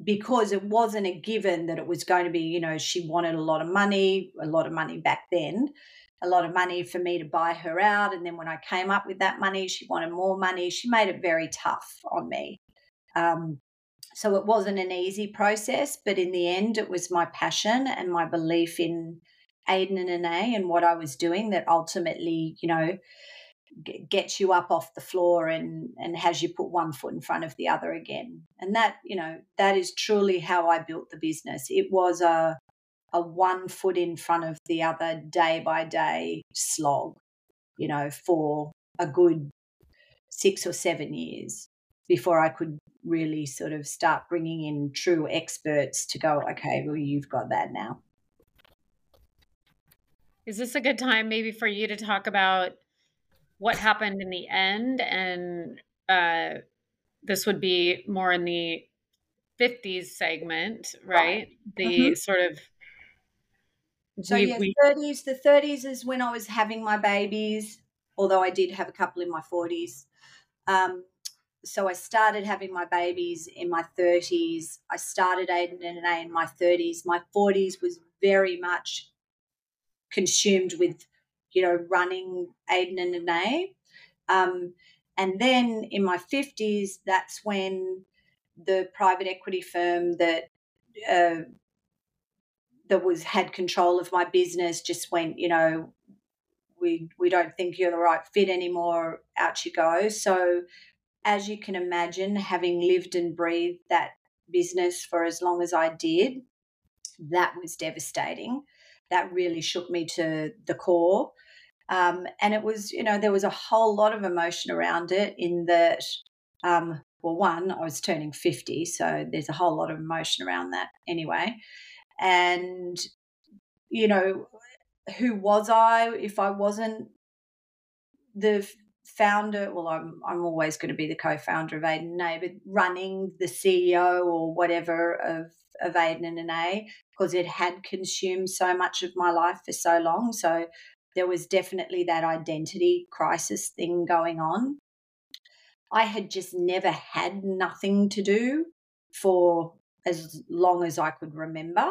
because it wasn't a given that it was going to be, you know, she wanted a lot of money, a lot of money back then, a lot of money for me to buy her out. And then when I came up with that money, she wanted more money. She made it very tough on me. Um, so it wasn't an easy process, but in the end, it was my passion and my belief in Aden and Ane and what I was doing that ultimately, you know, gets you up off the floor and and has you put one foot in front of the other again. And that, you know, that is truly how I built the business. It was a a one foot in front of the other day by day slog, you know, for a good six or seven years before I could really sort of start bringing in true experts to go, okay, well, you've got that now. Is this a good time maybe for you to talk about what happened in the end? And uh, this would be more in the 50s segment, right? right. The mm-hmm. sort of. So, we, yeah, we... 30s. The 30s is when I was having my babies, although I did have a couple in my 40s. Um, so I started having my babies in my 30s. I started Aden and Ane in my 30s. My 40s was very much consumed with, you know, running Aden and Ane. Um, and then in my 50s, that's when the private equity firm that uh, that was had control of my business just went, you know, we we don't think you're the right fit anymore. Out you go. So as you can imagine, having lived and breathed that business for as long as I did, that was devastating. That really shook me to the core. Um, and it was, you know, there was a whole lot of emotion around it in that, um, well, one, I was turning 50, so there's a whole lot of emotion around that anyway. And, you know, who was I if I wasn't the founder, well, I'm I'm always going to be the co-founder of Aden and A, but running the CEO or whatever of of Aden and A because it had consumed so much of my life for so long. So there was definitely that identity crisis thing going on. I had just never had nothing to do for as long as I could remember.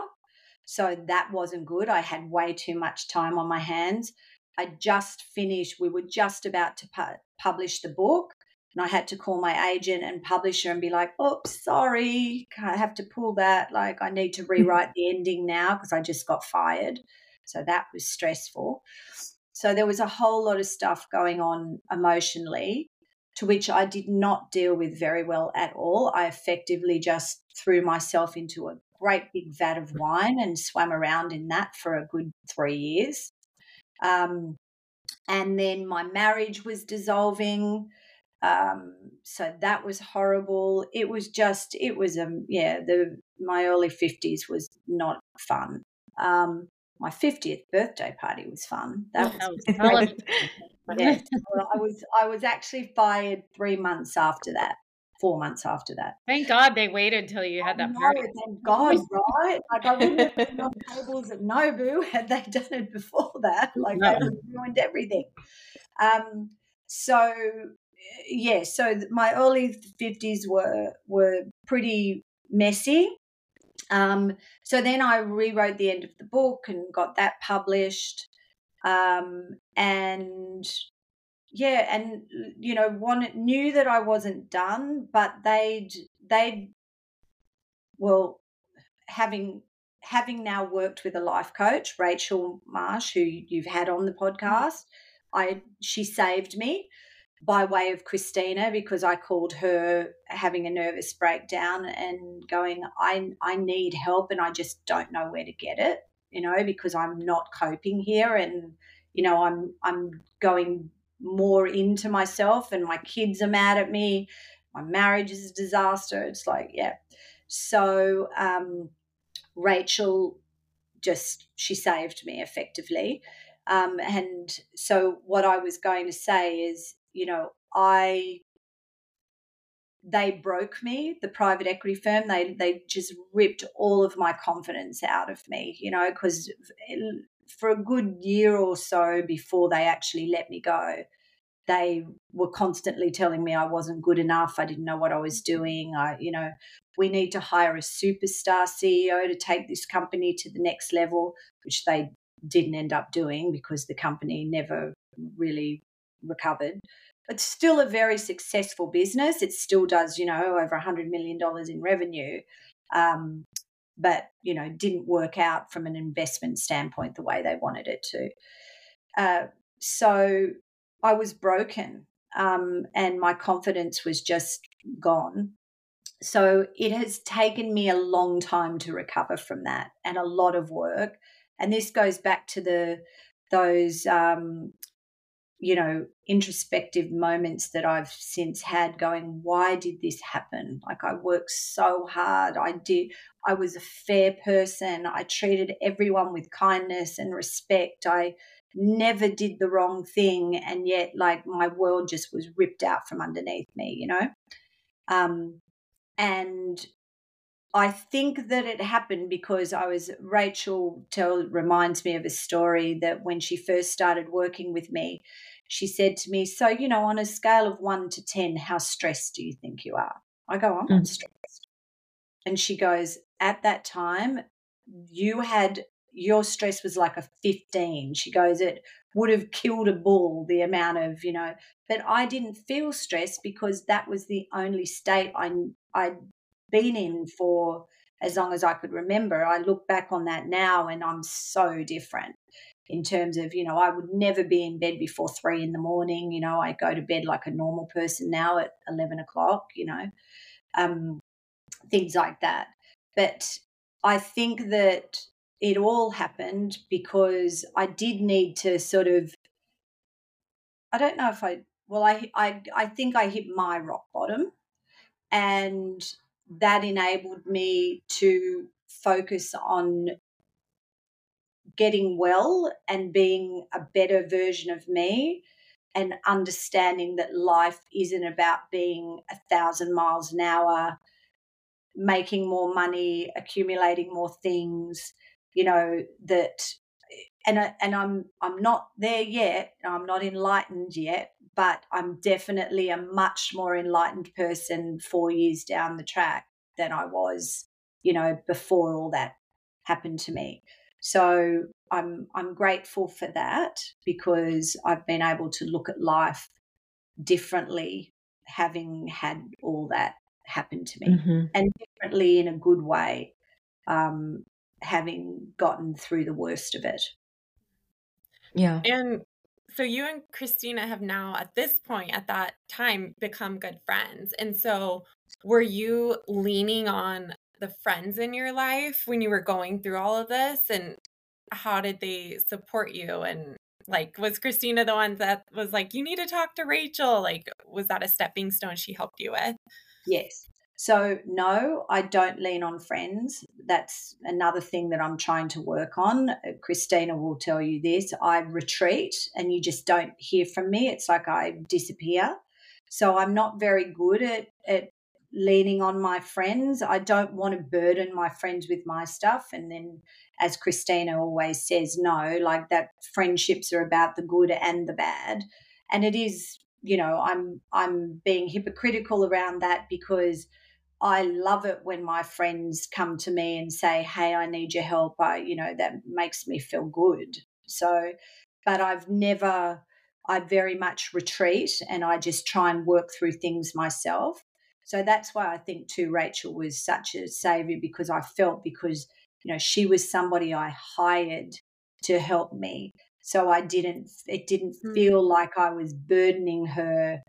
So that wasn't good. I had way too much time on my hands. I just finished, we were just about to pu- publish the book. And I had to call my agent and publisher and be like, oops, sorry, I have to pull that. Like, I need to mm-hmm. rewrite the ending now because I just got fired. So that was stressful. So there was a whole lot of stuff going on emotionally, to which I did not deal with very well at all. I effectively just threw myself into a great big vat of wine and swam around in that for a good three years. Um, and then my marriage was dissolving. Um, so that was horrible. It was just, it was, um, yeah, the, my early 50s was not fun. Um, my 50th birthday party was fun. That was, that was yeah. Well, I was I was actually fired three months after that four months after that. Thank God they waited until you had that party. Thank God, right? Like I wouldn't have been on tables at Nobu had they done it before that. Like no. they would ruined everything. Um, so yeah, so my early fifties were were pretty messy. Um, so then I rewrote the end of the book and got that published. Um, and yeah, and you know, one knew that I wasn't done, but they'd they'd well having having now worked with a life coach, Rachel Marsh, who you've had on the mm-hmm. podcast, I she saved me by way of Christina because I called her having a nervous breakdown and going, I I need help and I just don't know where to get it, you know, because I'm not coping here and you know I'm I'm going more into myself and my kids are mad at me, my marriage is a disaster. It's like, yeah. So um Rachel just she saved me effectively. Um, and so what I was going to say is, you know, I they broke me, the private equity firm. They they just ripped all of my confidence out of me, you know, because for a good year or so before they actually let me go, they were constantly telling me I wasn't good enough. I didn't know what I was doing. I, you know, we need to hire a superstar CEO to take this company to the next level, which they didn't end up doing because the company never really recovered. But still a very successful business. It still does, you know, over $100 million in revenue. Um, but, you know, didn't work out from an investment standpoint the way they wanted it to. Uh, so I was broken um, and my confidence was just gone. So it has taken me a long time to recover from that and a lot of work. And this goes back to the those um, you know introspective moments that I've since had going why did this happen like I worked so hard I did I was a fair person I treated everyone with kindness and respect I never did the wrong thing and yet like my world just was ripped out from underneath me you know um and I think that it happened because I was Rachel tell reminds me of a story that when she first started working with me, she said to me, "So, you know, on a scale of 1 to 10, how stressed do you think you are?" I go, "I'm not mm. stressed." And she goes, "At that time, you had your stress was like a 15." She goes, "It would have killed a bull the amount of, you know, but I didn't feel stressed because that was the only state I I'd been in for as long as I could remember. I look back on that now and I'm so different in terms of, you know, I would never be in bed before three in the morning. You know, I go to bed like a normal person now at 11 o'clock, you know, um, things like that. But I think that it all happened because I did need to sort of, I don't know if I, well, I, I, I think I hit my rock bottom and that enabled me to focus on getting well and being a better version of me and understanding that life isn't about being a thousand miles an hour making more money accumulating more things you know that eh, and and I'm I'm not there yet I'm not enlightened yet but I'm definitely a much more enlightened person 4 years down the track than I was you know before all that happened to me. So I'm I'm grateful for that because I've been able to look at life differently having had all that happen to me mm-hmm. and differently in a good way um, having gotten through the worst of it. Yeah. And so you and christina have now at this point at that time become good friends. And so were you leaning on the friends in your life when you were going through all of this? And how did they support you? And like was christina the one that was like you need to talk to rachel like was that a stepping stone she helped you with yes so no i don't lean on friends that's another thing that i'm trying to work on uh, christina will tell you this i retreat and you just don't hear from me it's like i disappear so i'm not very good at, at leaning on my friends. I don't want to burden my friends with my stuff. And then, as Christina always says, no, like that friendships are about the good and the bad. And it is, you know, I'm I'm being hypocritical around that because I love it when my friends come to me and say, "Hey, I need your help." I, you know, that makes me feel good. So but I've never, I very much retreat and I just try and work through things myself. So that's why I think too Rachel was such a savior because I felt because you know she was somebody I hired to help me. So I didn't it didn't mm. feel like I was burdening her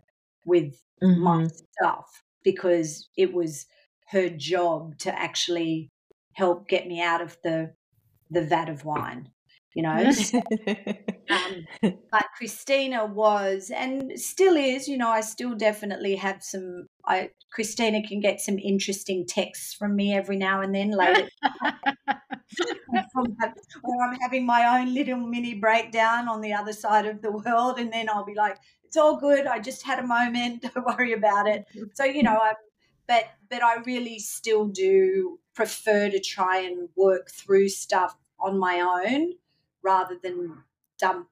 with mm-hmm. my stuff because it was her job to actually help get me out of the the vat of wine you know. um, but Christina was and still is, you know, I still definitely have some. I Christina can get some interesting texts from me every now and then later. or I'm having my own little mini breakdown on the other side of the world, and then I'll be like, "It's all good. I just had a moment. Don't worry about it." So you know, I, but but I really still do prefer to try and work through stuff on my own rather than dump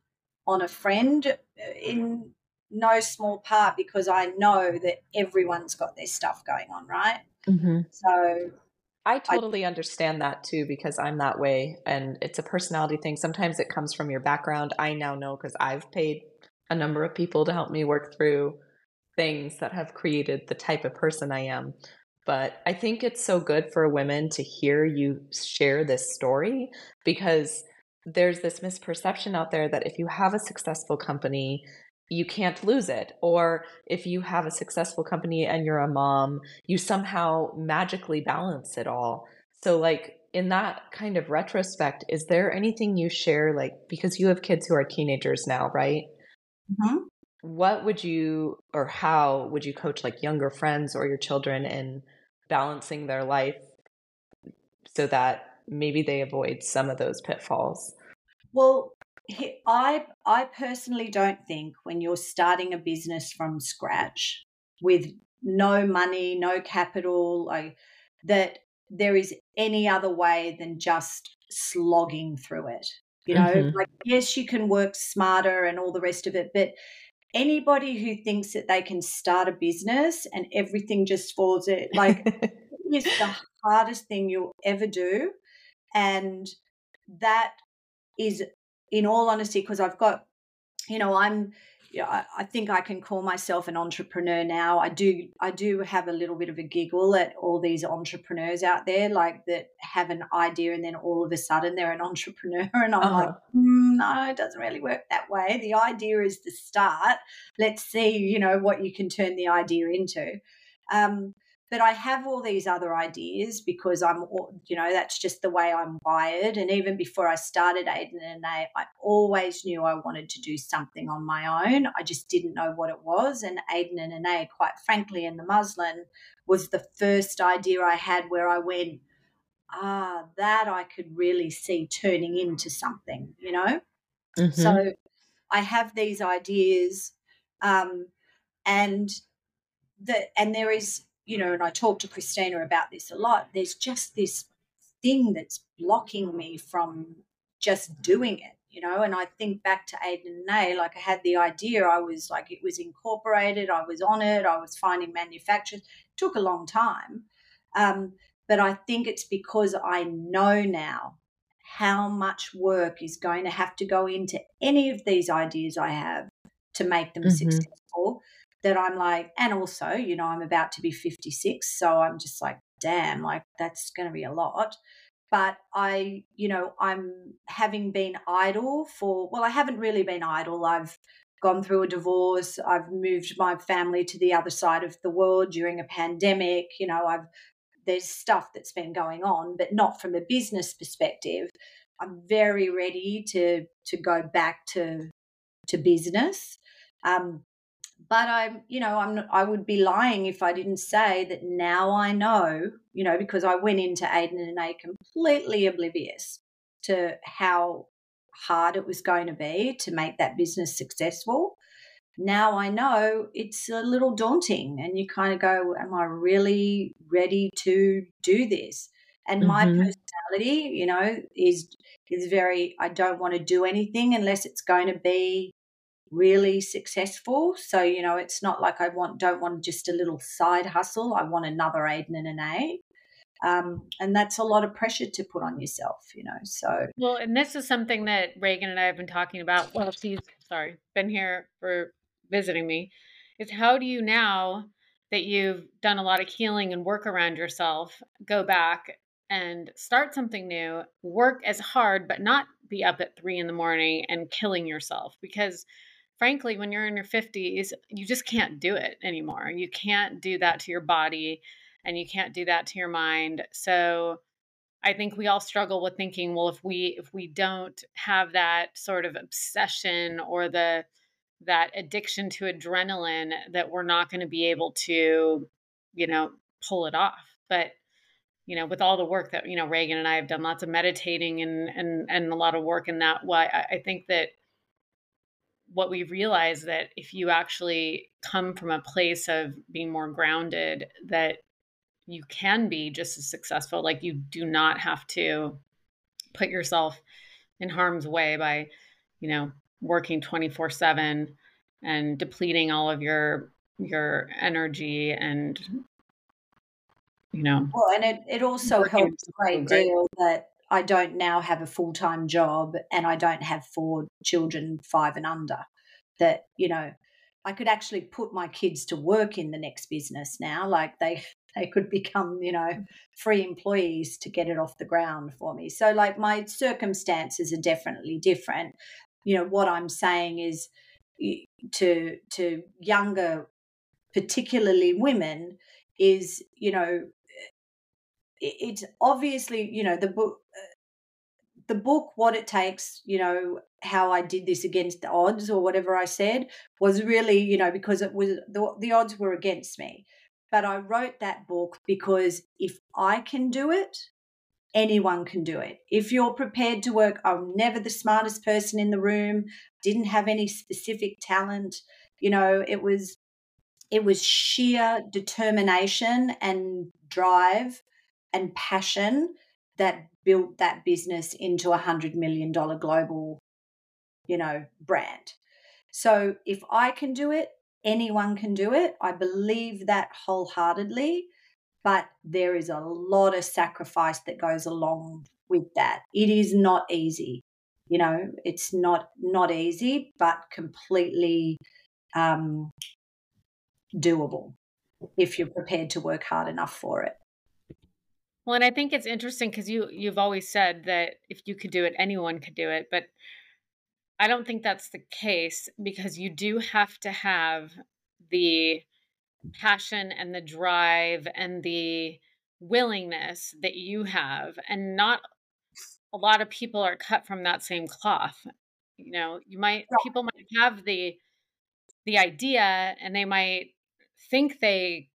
on a friend uh, in no small part because I know that everyone's got their stuff going on, right? Mm-hmm. So I totally I, understand that too because I'm that way and it's a personality thing. Sometimes it comes from your background. I now know because I've paid a number of people to help me work through things that have created the type of person I am. But I think it's so good for women to hear you share this story because there's this misperception out there that if you have a successful company, you can't lose it. Or if you have a successful company and you're a mom, you somehow magically balance it all. So, like, in that kind of retrospect, is there anything you share, like, because you have kids who are teenagers now, right? Mm-hmm. What would you, or how would you coach like younger friends or your children in balancing their life so that maybe they avoid some of those pitfalls? Well, I I personally don't think when you're starting a business from scratch with no money, no capital, like that there is any other way than just slogging through it. You know, mm-hmm. like yes, you can work smarter and all the rest of it, but anybody who thinks that they can start a business and everything just falls it like it's the hardest thing you'll ever do and that is in all honesty because I've got you know I'm yeah, I think I can call myself an entrepreneur now. I do I do have a little bit of a giggle at all these entrepreneurs out there, like that have an idea and then all of a sudden they're an entrepreneur, and I'm uh-huh. like, mm, no, it doesn't really work that way. The idea is the start. Let's see, you know, what you can turn the idea into. Um, but I have all these other ideas because I'm, you know, that's just the way I'm wired. And even before I started Aden and A, I always knew I wanted to do something on my own. I just didn't know what it was. And Aden and A, quite frankly, in the muslin was the first idea I had where I went, ah, that I could really see turning into something, you know? Mm-hmm. So I have these ideas. Um, and the, and there is you know, and I talk to Christina about this a lot, there's just this thing that's blocking me from just doing it, you know. And I think back to Aden and A, like I had the idea, I was like, it was incorporated, I was on it, I was finding manufacturers. It took a long time. Um, but I think it's because I know now how much work is going to have to go into any of these ideas I have to make them mm-hmm. successful that I'm like, and also, you know, I'm about to be 56. So I'm just like, damn, like that's going to be a lot. But I, you know, I'm having been idle for, well, I haven't really been idle. I've gone through a divorce. I've moved my family to the other side of the world during a pandemic. You know, I've, there's stuff that's been going on, but not from a business perspective. I'm very ready to to go back to to business. Um, but I'm, you know, I'm I would be lying if I didn't say that now I know, you know, because I went into Aden and A completely oblivious to how hard it was going to be to make that business successful. Now I know it's a little daunting, and you kind of go, Am I really ready to do this? And mm-hmm. my personality, you know, is is very I don't want to do anything unless it's going to be really successful. So, you know, it's not like I want don't want just a little side hustle. I want another Aden and an A. um, and that's a lot of pressure to put on yourself you know so well and this is something that Raegan and i have been talking about well she's sorry been here for visiting me is how do you now that you've done a lot of healing and work around yourself go back and start something new work as hard but not be up at three in the morning and killing yourself because frankly when you're in your 50s you just can't do it anymore you can't do that to your body and you can't do that to your mind. So I think we all struggle with thinking, well, if we if we don't have that sort of obsession or the that addiction to adrenaline that we're not going to be able to, you know, pull it off. But you know, with all the work that you know Raegan and I have done, lots of meditating and and and a lot of work in that way, I, I think that what we realize that if you actually come from a place of being more grounded, that you can be just as successful. Like you do not have to put yourself in harm's way by, you know, working 24 7 and depleting all of your your energy and you know well and it, it also helps a great deal that i don't now have a full-time job and i don't have four children five and under that you know i could actually put my kids to work in the next business now like they they could become, you know, mm. free employees to get it off the ground for me. So, like, my circumstances are definitely different. You know, what I'm saying is to to younger, particularly women, is you know, it's obviously you know the book. Uh, the book, what it takes, you know, how I did this against the odds or whatever I said was really, you know, because it was the, the odds were against me but I wrote that book because if I can do it, anyone can do it. If you're prepared to work, I'm never the smartest person in the room, didn't have any specific talent. You know, it was it was sheer determination and drive and passion that built that business into a hundred million dollar global, you know, brand. So if I can do it, anyone can do it. I believe that wholeheartedly, but there is a lot of sacrifice that goes along with that. It is not easy. You know, it's not not easy, but completely um, doable if you're prepared to work hard enough for it. Well, and I think it's interesting because you you've always said that if you could do it, anyone could do it. But I don't think that's the case because you do have to have the passion and the drive and the willingness that you have and not a lot of people are cut from that same cloth you know you might people might have the the idea and they might think they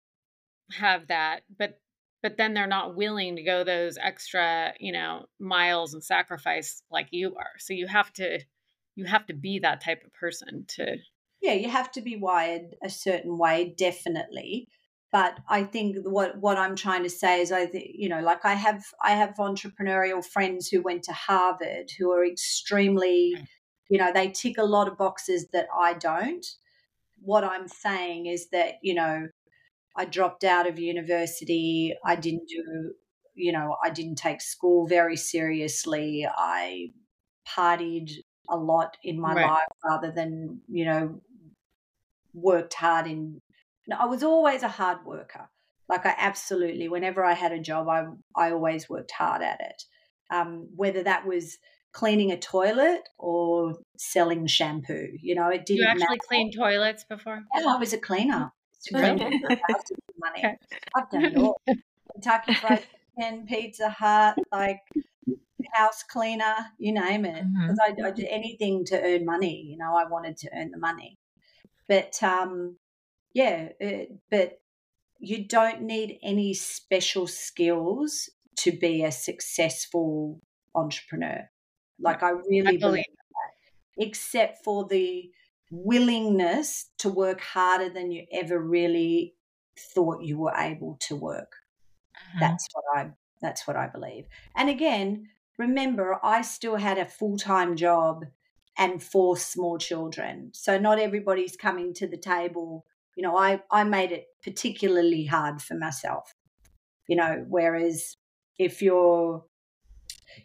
have that but but then they're not willing to go those extra you know miles and sacrifice like you are. So you have to you have to be that type of person to yeah you have to be wired a certain way definitely. But i think what what i'm trying to say is i think you know like i have i have entrepreneurial friends who went to harvard who are extremely mm. you know they tick a lot of boxes that i don't. What i'm saying is that you know i dropped out of university. I didn't do you know i didn't take school very seriously. I partied a lot in my right. life rather than you know worked hard in I was always a hard worker. Like I absolutely whenever I had a job I I always worked hard at it. Um, whether that was cleaning a toilet or selling shampoo you know it didn't you actually matter. cleaned toilets before? Yeah I was a cleaner money. Okay. I've done it all Kentucky Fried Chicken Pizza Hut like house cleaner, you name it. Because mm-hmm. I, I, did anything to earn money. You know, I wanted to earn the money. But um, yeah, it, but you don't need any special skills to be a successful entrepreneur. Like I really I believe that, except for the willingness to work harder than you ever really thought you were able to work. Uh-huh. That's what I that's what I believe. And again, remember, I still had a full time job and four small children. So not everybody's coming to the table. You know, I, I made it particularly hard for myself. you know, whereas if you're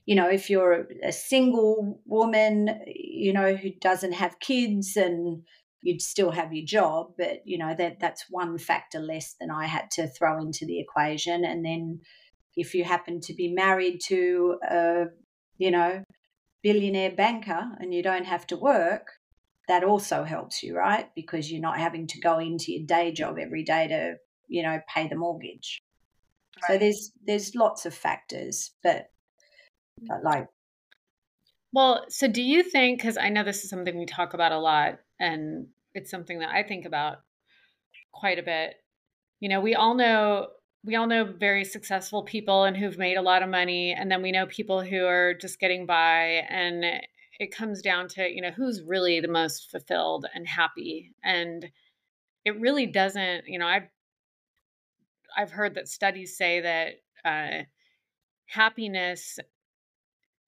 you know, if you're a single woman, you know, who doesn't have kids and you'd still have your job, but you know, that that's one factor less than I had to throw into the equation. And then if you happen to be married to a, you know, billionaire banker and you don't have to work, that also helps you, right? Because you're not having to go into your day job every day to, you know, pay the mortgage. Right. So there's there's lots of factors, but, but like well, so do you think cuz I know this is something we talk about a lot and it's something that I think about quite a bit. You know, we all know we all know very successful people and who've made a lot of money and then we know people who are just getting by and it comes down to you know who's really the most fulfilled and happy and it really doesn't you know i've i've heard that studies say that uh, happiness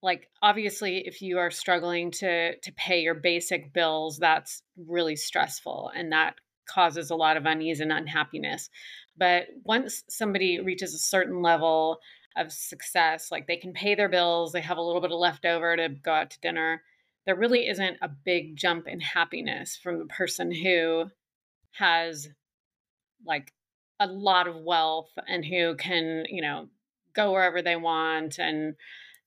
like obviously if you are struggling to to pay your basic bills that's really stressful and that causes a lot of unease and unhappiness. But once somebody reaches a certain level of success, like they can pay their bills, they have a little bit of leftover to go out to dinner, there really isn't a big jump in happiness from the person who has like a lot of wealth and who can, you know, go wherever they want and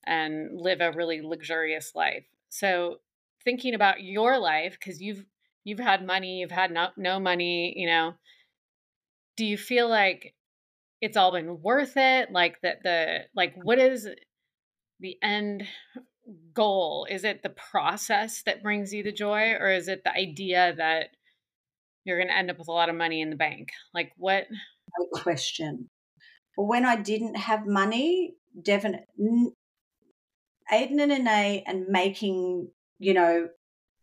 and live a really luxurious life. So thinking about your life cuz you've you've had money, you've had no, no money, you know, do you feel like it's all been worth it? Like that the like what is the end goal? Is it the process that brings you the joy or is it the idea that you're going to end up with a lot of money in the bank? Like what question. Well when i didn't have money definitely Aden and Anais and making you know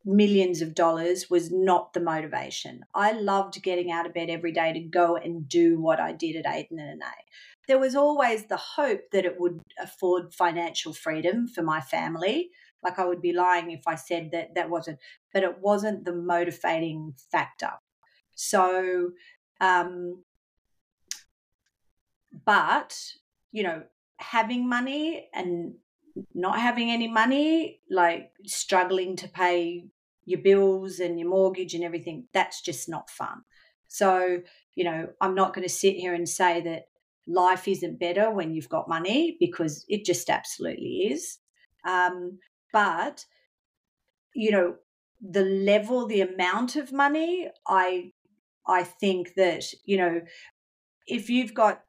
millions of dollars was not the motivation. I loved getting out of bed every day to go and do what I did at Aden and Anais. There was always the hope that it would afford financial freedom for my family. Like I would be lying if I said that that wasn't, but it wasn't the motivating factor. So, um, but you know, having money and not having any money, like struggling to pay your bills and your mortgage and everything, that's just not fun. So, you know, I'm not going to sit here and say that life isn't better when you've got money because it just absolutely is. Um, but, you know, the level, the amount of money, I I think that, you know, if you've got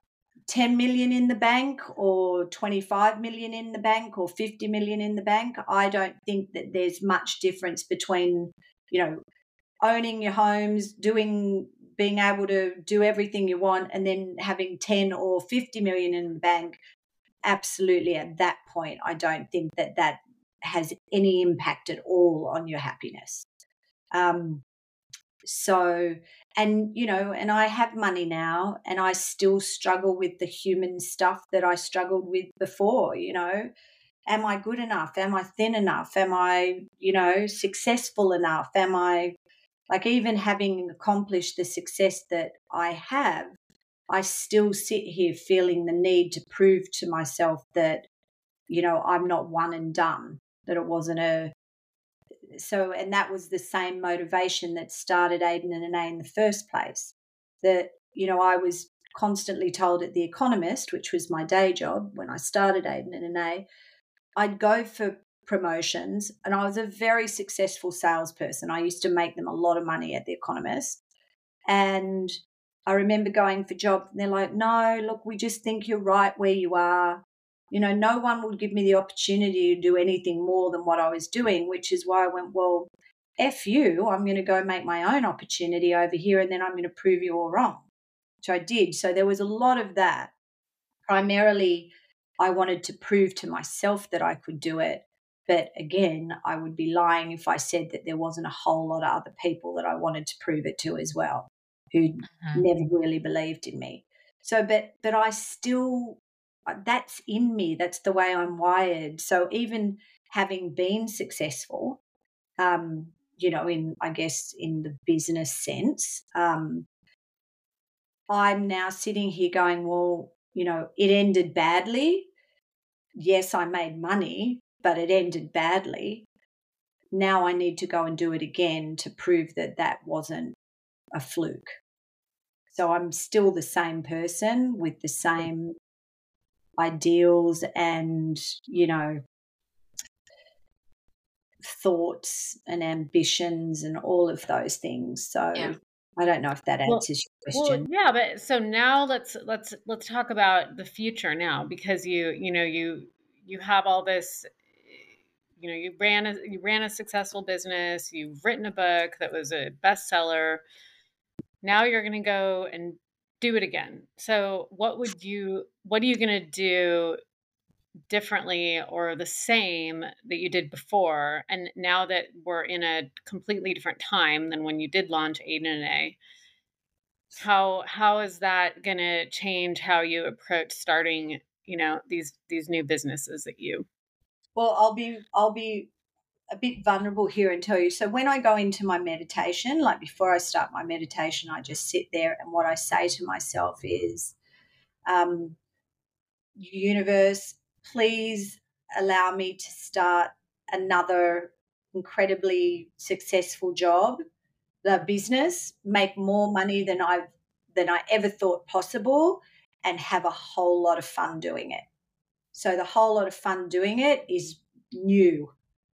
10 million in the bank or 25 million in the bank or 50 million in the bank i don't think that there's much difference between you know owning your homes doing being able to do everything you want and then having 10 or 50 million in the bank. Absolutely at that point i don't think that that has any impact at all on your happiness. Um, so, and you know, and I have money now and I still struggle with the human stuff that I struggled with before, you know. Am I good enough? Am I thin enough? Am I, you know, successful enough? Am I like even having accomplished the success that I have, I still sit here feeling the need to prove to myself that, you know, I'm not one and done, that it wasn't a so and that was the same motivation that started Aden and Anais in the first place. That you know I was constantly told at the Economist, which was my day job when I started Aden and Anais, I'd go for promotions, and I was a very successful salesperson. I used to make them a lot of money at the Economist, and I remember going for jobs, and they're like, "No, look, we just think you're right where you are you know, no one would give me the opportunity to do anything more than what I was doing, which is why I went, well, F you, I'm going to go make my own opportunity over here and then I'm going to prove you all wrong, which I did. So there was a lot of that. Primarily, I wanted to prove to myself that I could do it. But again, I would be lying if I said that there wasn't a whole lot of other people that I wanted to prove it to as well, who mm-hmm. never really believed in me. So, but but I still that's in me. That's the way I'm wired. So even having been successful, um, you know, in I guess in the business sense, um, I'm now sitting here going, well, you know, it ended badly. Yes, I made money, but it ended badly. Now I need to go and do it again to prove that that wasn't a fluke. So I'm still the same person with the same ideals and, you know, thoughts and ambitions and all of those things. So yeah. I don't know if that answers well, your question. Well, yeah, but so now let's let's let's talk about the future now because you you know you you have all this you know you ran a you ran a successful business, you've written a book that was a bestseller. Now you're going to go and do it again. So what would you what are you going to do differently or the same that you did before and now that we're in a completely different time than when you did launch Aden and A how how is that going to change how you approach starting you know these these new businesses that you well I'll be I'll be a bit vulnerable here and tell you so when I go into my meditation like before I start my meditation I just sit there and what I say to myself is um universe please allow me to start another incredibly successful job, the business, make more money than I've than I ever thought possible, and have a whole lot of fun doing it. So the whole lot of fun doing it is new.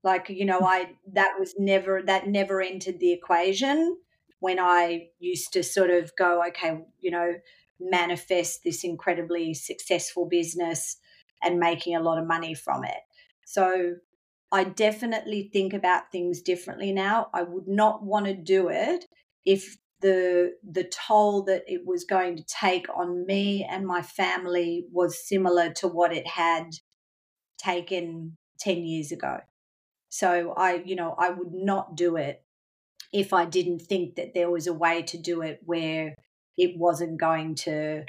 Like, you know, mm. I that was never that never entered the equation when I used to sort of go, okay, you know, manifest this incredibly successful business and making a lot of money from it. So I definitely think about things differently now. I would not want to do it if the the toll that it was going to take on me and my family was similar to what it had taken 10 years ago. So I, you know, I would not do it if I didn't think that there was a way to do it where it wasn't going to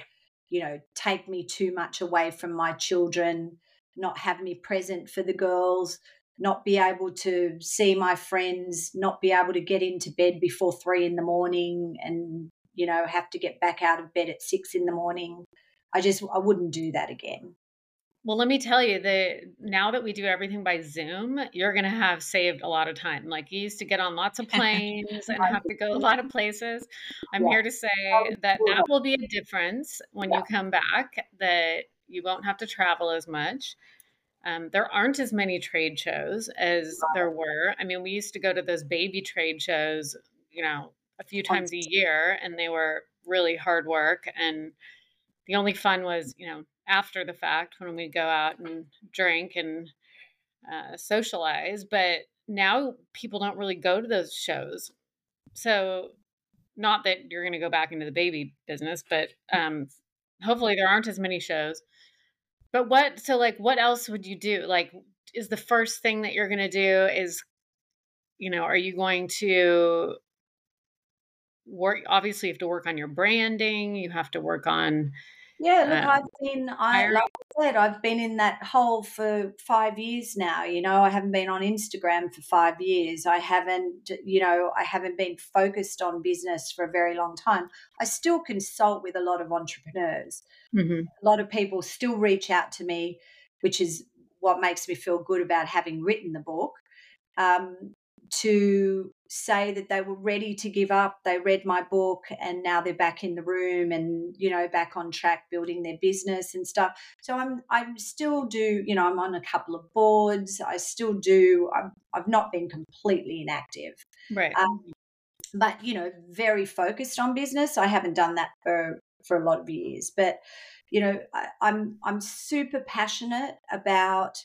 you know, take me too much away from my children, not have me present for the girls, not be able to see my friends, not be able to get into bed before three in the morning and, you know, have to get back out of bed at six in the morning. I just, I wouldn't do that again. Well, let me tell you that now that we do everything by Zoom, you're going to have saved a lot of time. Like you used to get on lots of planes and have to go a lot of places. I'm yeah. here to say that that will be a difference when yeah. you come back, that you won't have to travel as much. Um, there aren't as many trade shows as there were. I mean, we used to go to those baby trade shows, you know, a few times a year, and they were really hard work. And the only fun was, you know, after the fact when we go out and drink and uh, socialize. But now people don't really go to those shows. So, not that you're going to go back into the baby business, but um, hopefully there aren't as many shows. But what, so like, what else would you do? Like, is the first thing that you're going to do is, you know, are you going to work? Obviously, you have to work on your branding, you have to work on, yeah, look, um, I've been, I like I said, I've been in that hole for five years now. You know, I haven't been on Instagram for five years. I haven't, you know, I haven't been focused on business for a very long time. I still consult with a lot of entrepreneurs. Mm-hmm. A lot of people still reach out to me, which is what makes me feel good about having written the book. Um, to say that they were ready to give up. They read my book and now they're back in the room and you know back on track building their business and stuff. So I'm I'm still do you know I'm on a couple of boards. I still do. i have not been completely inactive. Right. Um, but you know very focused on business. I haven't done that for for a lot of years, but you know I, I'm I'm super passionate about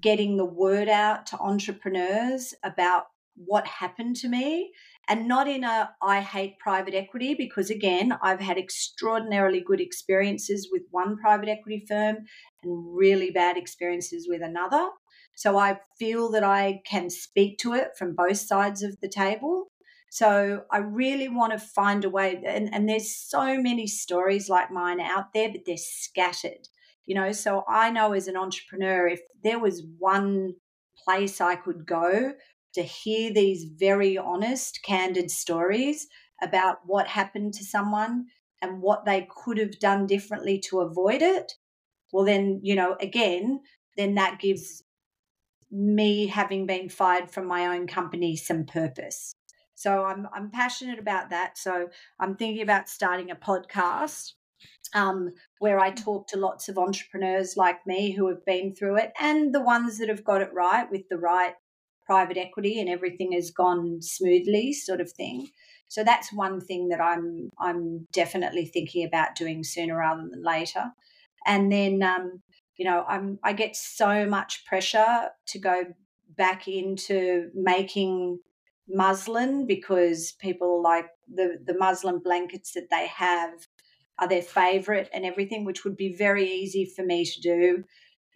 getting the word out to entrepreneurs about what happened to me and not in a I hate private equity because again I've had extraordinarily good experiences with one private equity firm and really bad experiences with another. So I feel that I can speak to it from both sides of the table. So I really want to find a way and, and there's so many stories like mine out there but they're scattered you know? So I know as an entrepreneur if there was one place I could go to hear these very honest, candid stories about what happened to someone and what they could have done differently to avoid it, well, then, you know, again, then that gives me having been fired from my own company some purpose. So I'm I'm passionate about that. So I'm thinking about starting a podcast um, where I talk to lots of entrepreneurs like me who have been through it and the ones that have got it right with the right private equity and everything has gone smoothly, sort of thing. So that's one thing that I'm I'm definitely thinking about doing sooner rather than later. And then um, you know I'm I get so much pressure to go back into making muslin because people like the the muslin blankets that they have are their favorite and everything, which would be very easy for me to do.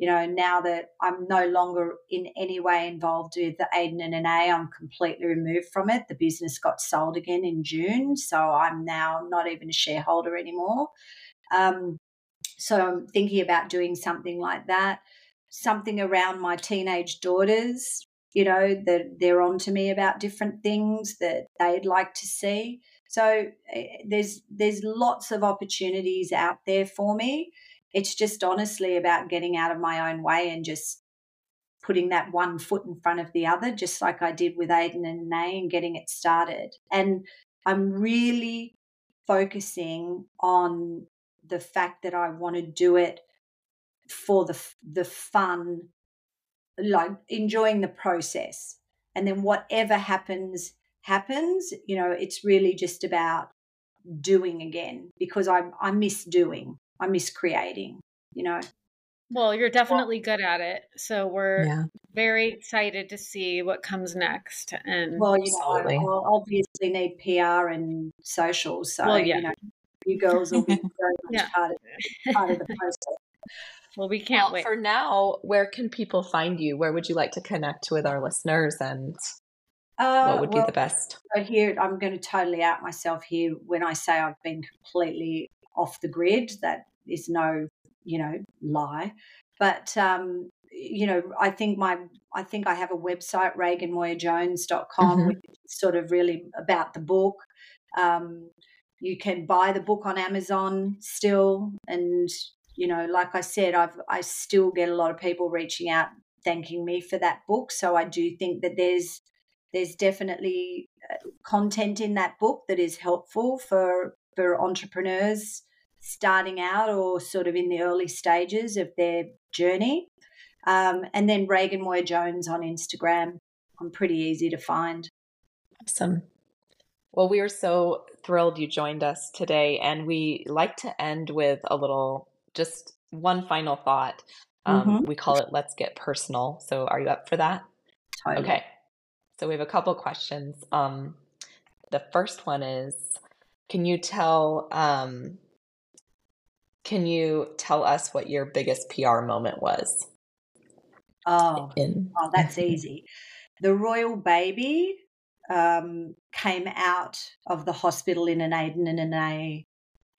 You know, now that I'm no longer in any way involved with the Aden and Anais, I'm completely removed from it. The business got sold again in June, so I'm now not even a shareholder anymore. Um, so I'm thinking about doing something like that, something around my teenage daughters. You know, that they're on to me about different things that they'd like to see. So eh, there's there's lots of opportunities out there for me. It's just honestly about getting out of my own way and just putting that one foot in front of the other, just like I did with Aden and Anais and getting it started. And I'm really focusing on the fact that I want to do it for the the fun, like enjoying the process. And then whatever happens happens, you know, it's really just about doing again because I I miss doing. I miss creating, you know. Well, you're definitely good at it. So we're yeah. very excited to see what comes next. And well, you know, I will obviously need PR and social. So well, yeah. you know, you girls will be very much yeah. part, of, part of the process. Well, we can't well, wait. For now, where can people find you? Where would you like to connect with our listeners and uh, what would well, be the best? So here, I'm going to totally out myself here when I say I've been completely off the grid. That is no, you know, lie. But um, you know, I think my I think I have a website, raeganmoyajones.com, mm-hmm. which is sort of really about the book. Um, you can buy the book on Amazon still, and you know, like I said, I've I still get a lot of people reaching out thanking me for that book. So I do think that there's there's definitely uh, content in that book that is helpful for for entrepreneurs starting out or sort of in the early stages of their journey. Um, and then Raegan Moya-Jones on Instagram. I'm pretty easy to find. Awesome. Well, we are so thrilled you joined us today, and we like to end with a little, just one final thought. Um, mm-hmm. We call it "Let's Get Personal." So, are you up for that? Totally. Okay. So we have a couple questions. Um, the first one is, can you tell um, can you tell us what your biggest PR moment was? Oh, In- oh that's easy. The royal baby um, came out of the hospital in an Aden and Anais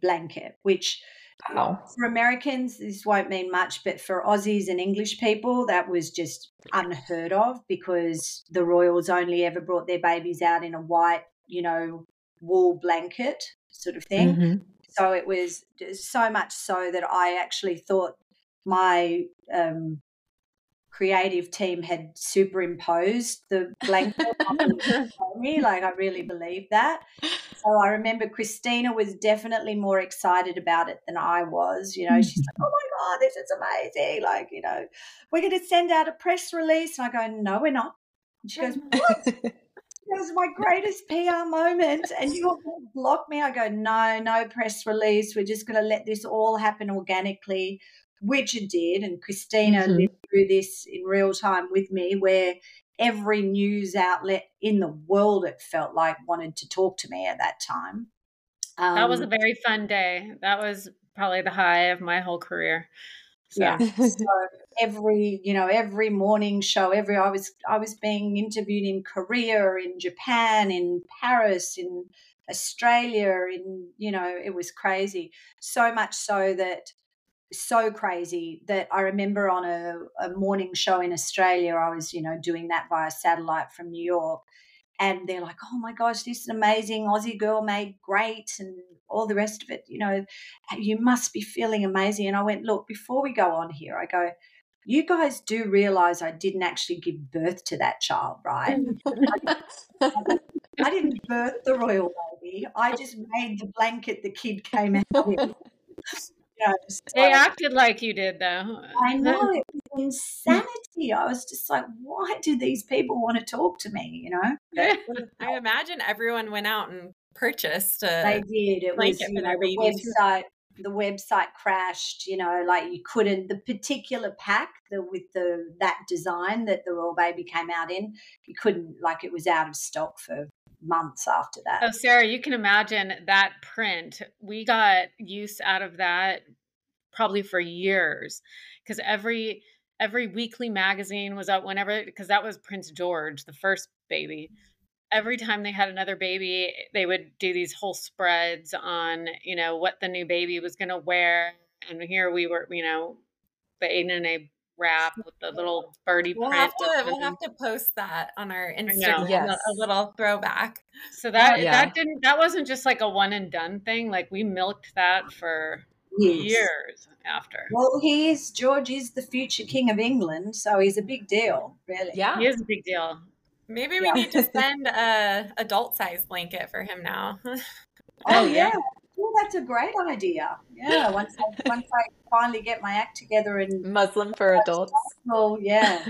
blanket, which Wow. For Americans, this won't mean much, but for Aussies and English people, that was just unheard of because the royals only ever brought their babies out in a white, you know, wool blanket sort of thing. Mm-hmm. So it was so much so that I actually thought my um, creative team had superimposed the blank on me. Like I really believe that. So I remember Christina was definitely more excited about it than I was. You know, she's like, "Oh my god, this is amazing!" Like, you know, we're going to send out a press release. And I go, "No, we're not." And she goes, "What?" It was my greatest PR moment, and going block me. I go, no, no press release. We're just going to let this all happen organically which it did. And Christina mm-hmm. lived through this in real time with me, where every news outlet in the world, it felt like, wanted to talk to me at that time. Um, that was a um, very fun day. That was probably the high of my whole career. So. Yeah. so every, you know, every morning show, every I was I was being interviewed in Korea, in Japan, in Paris, in Australia, in you know, it was crazy. So much so that so crazy that I remember on a, a morning show in Australia, I was, you know, doing that via satellite from New York. And they're like, "Oh my gosh, this is amazing! Aussie girl made great," and all the rest of it. You know, uh, you must be feeling amazing. And I went, "Look, before we go on here, I go." You guys do realize I didn't actually give birth to that child, right? I didn't birth the royal baby. I just made the blanket the kid came out in. You know, so They acted like you did, though. I know it was mm. insanity. I was just like, why do these people want to talk to me? You know, I imagine everyone went out and purchased they did. It was you know, the website. The website crashed. You know, like you couldn't. The particular pack the with the that design that the royal baby came out in, you couldn't. Like it was out of stock for months after that. Oh, Sarah, you can imagine that print. We got use out of that probably for years because every every weekly magazine was out whenever because that was Prince George, the first baby. Every time they had another baby, they would do these whole spreads on, you know, what the new baby was going to wear. And here we were, you know, the Aden and Anais wrap with the little birdie We'll print. have to we'll them. have to post that on our know. Instagram. Yes. A little throwback. So that Yeah. that didn't that wasn't just like a one and done thing. Like we milked that for Yes. years after. Well, he's George is the future king of England, so he's a big deal, really. Yeah. He is a big deal. Maybe we Yeah. need to send a adult size blanket for him now. Oh yeah. yeah. Well, that's a great idea. Yeah. Once I, once I finally get my act together and muslin for adults. Oh yeah.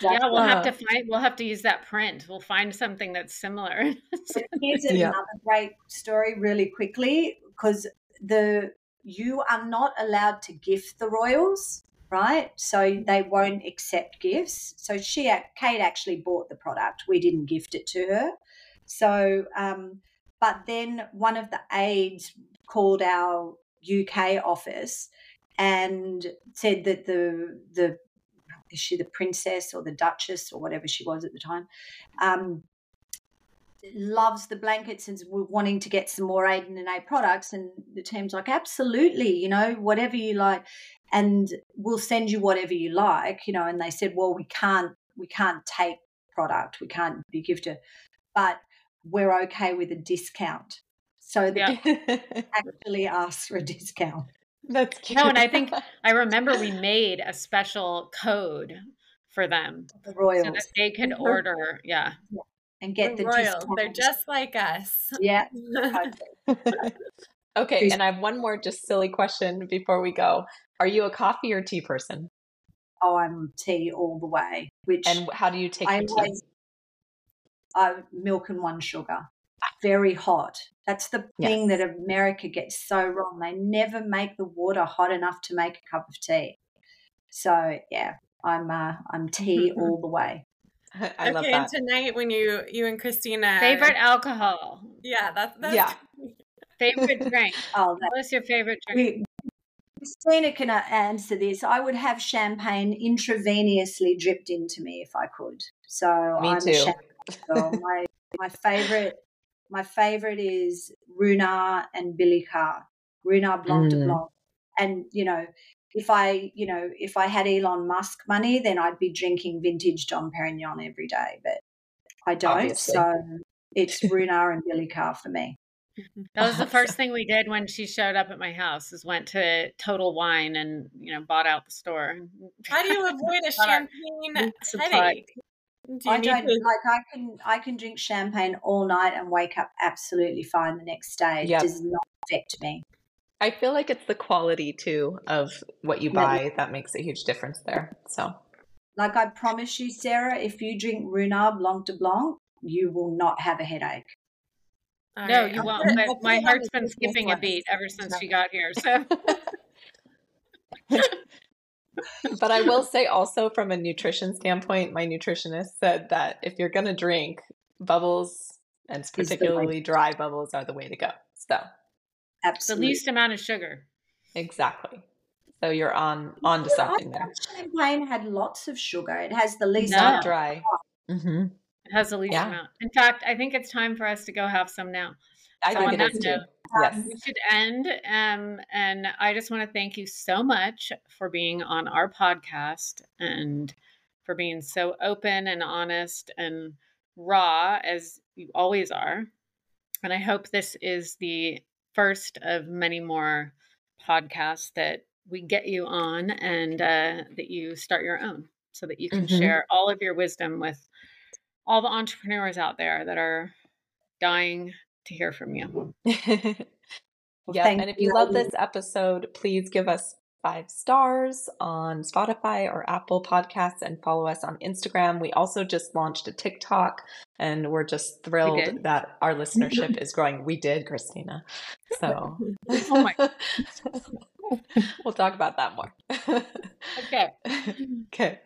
Yeah, we'll have to Uh, find we'll have to use that print. We'll find something that's similar. Here's Yeah. another great story, really quickly, because the you are not allowed to gift the royals, right? So they won't accept gifts. So she, Kate, actually bought the product. We didn't gift it to her. So, um, but then one of the aides called our UK office and said that the the is she the princess or the duchess or whatever she was at the time um, loves the blankets and wanting to get some more Aden and Anais products. And the team's like, absolutely, you know, whatever you like, and we'll send you whatever you like, you know. And they said, well, we can't, we can't take product, we can't be gifted, but we're okay with a discount. So they Yeah. actually asked for a discount. That's cute. no, and I think I remember we made a special code for them The so that they could order. Yeah. And get the the royals. They're just like us. yeah. okay, and I have one more just silly question before we go. Are you a coffee or tea person? Oh, I'm tea all the way. Which And how do you take I your tea? always uh, milk and one sugar. Very hot. That's the thing that America gets so wrong. They never make the water hot enough to make a cup of tea. So yeah, I'm uh, I'm tea all the way. I love okay, that. and tonight when you you and Christina Favorite alcohol. Yeah, that's, that's Yeah. Favorite drink. Oh, that, What is your favorite drink? we, Christina can uh, answer this. I would have champagne intravenously dripped into me if I could. So Me I'm too. a champagne girl. my my favorite my favorite is Ruinart and Billy Carr. Ruinart Blanc de Mm. Blanc. And you know, if I you know if I had Elon Musk money, then I'd be drinking vintage Dom Perignon every day. But I don't. Obviously. So it's Ruinart and Billecart for me. Mm-hmm. That was the first thing we did when she showed up at my house. Is went to Total Wine and you know bought out the store. How do you avoid a champagne headache? Do I don't to like I can I can drink champagne all night and wake up absolutely fine the next day. It does not affect me. I feel like it's the quality too of what you Yeah. buy that makes a huge difference there. So Like I promise you, Sarah, if you drink Ruinart Blanc de Blanc, you will not have a headache. All No, right, you I'll won't. put it- But my heart's been skipping a beat ever since No. she got here. So but I will say also from a nutrition standpoint, my nutritionist said that if you're gonna drink, bubbles and particularly dry bubbles are the way to go. So the least amount of sugar. exactly. So you're on on to I something there. champagne had lots of sugar. It has the least No. Not amount. dry. hmm It has the least Yeah. amount. In fact, I think it's time for us to go have some now. I So think on it that is too. note, Yes. we should end. Um, and I just want to thank you so much for being on our podcast and for being so open and honest and raw as you always are. And I hope this is the first of many more podcasts that we get you on and uh, that you start your own so that you can mm-hmm. share all of your wisdom with all the entrepreneurs out there that are dying to hear from you. Well, yeah. And if you love this episode, please give us five stars on Spotify or Apple Podcasts and follow us on Instagram. We also just launched a TikTok and we're just thrilled we that our listenership is growing. We did, Christina. So, oh my. we'll talk about that more. okay. Okay.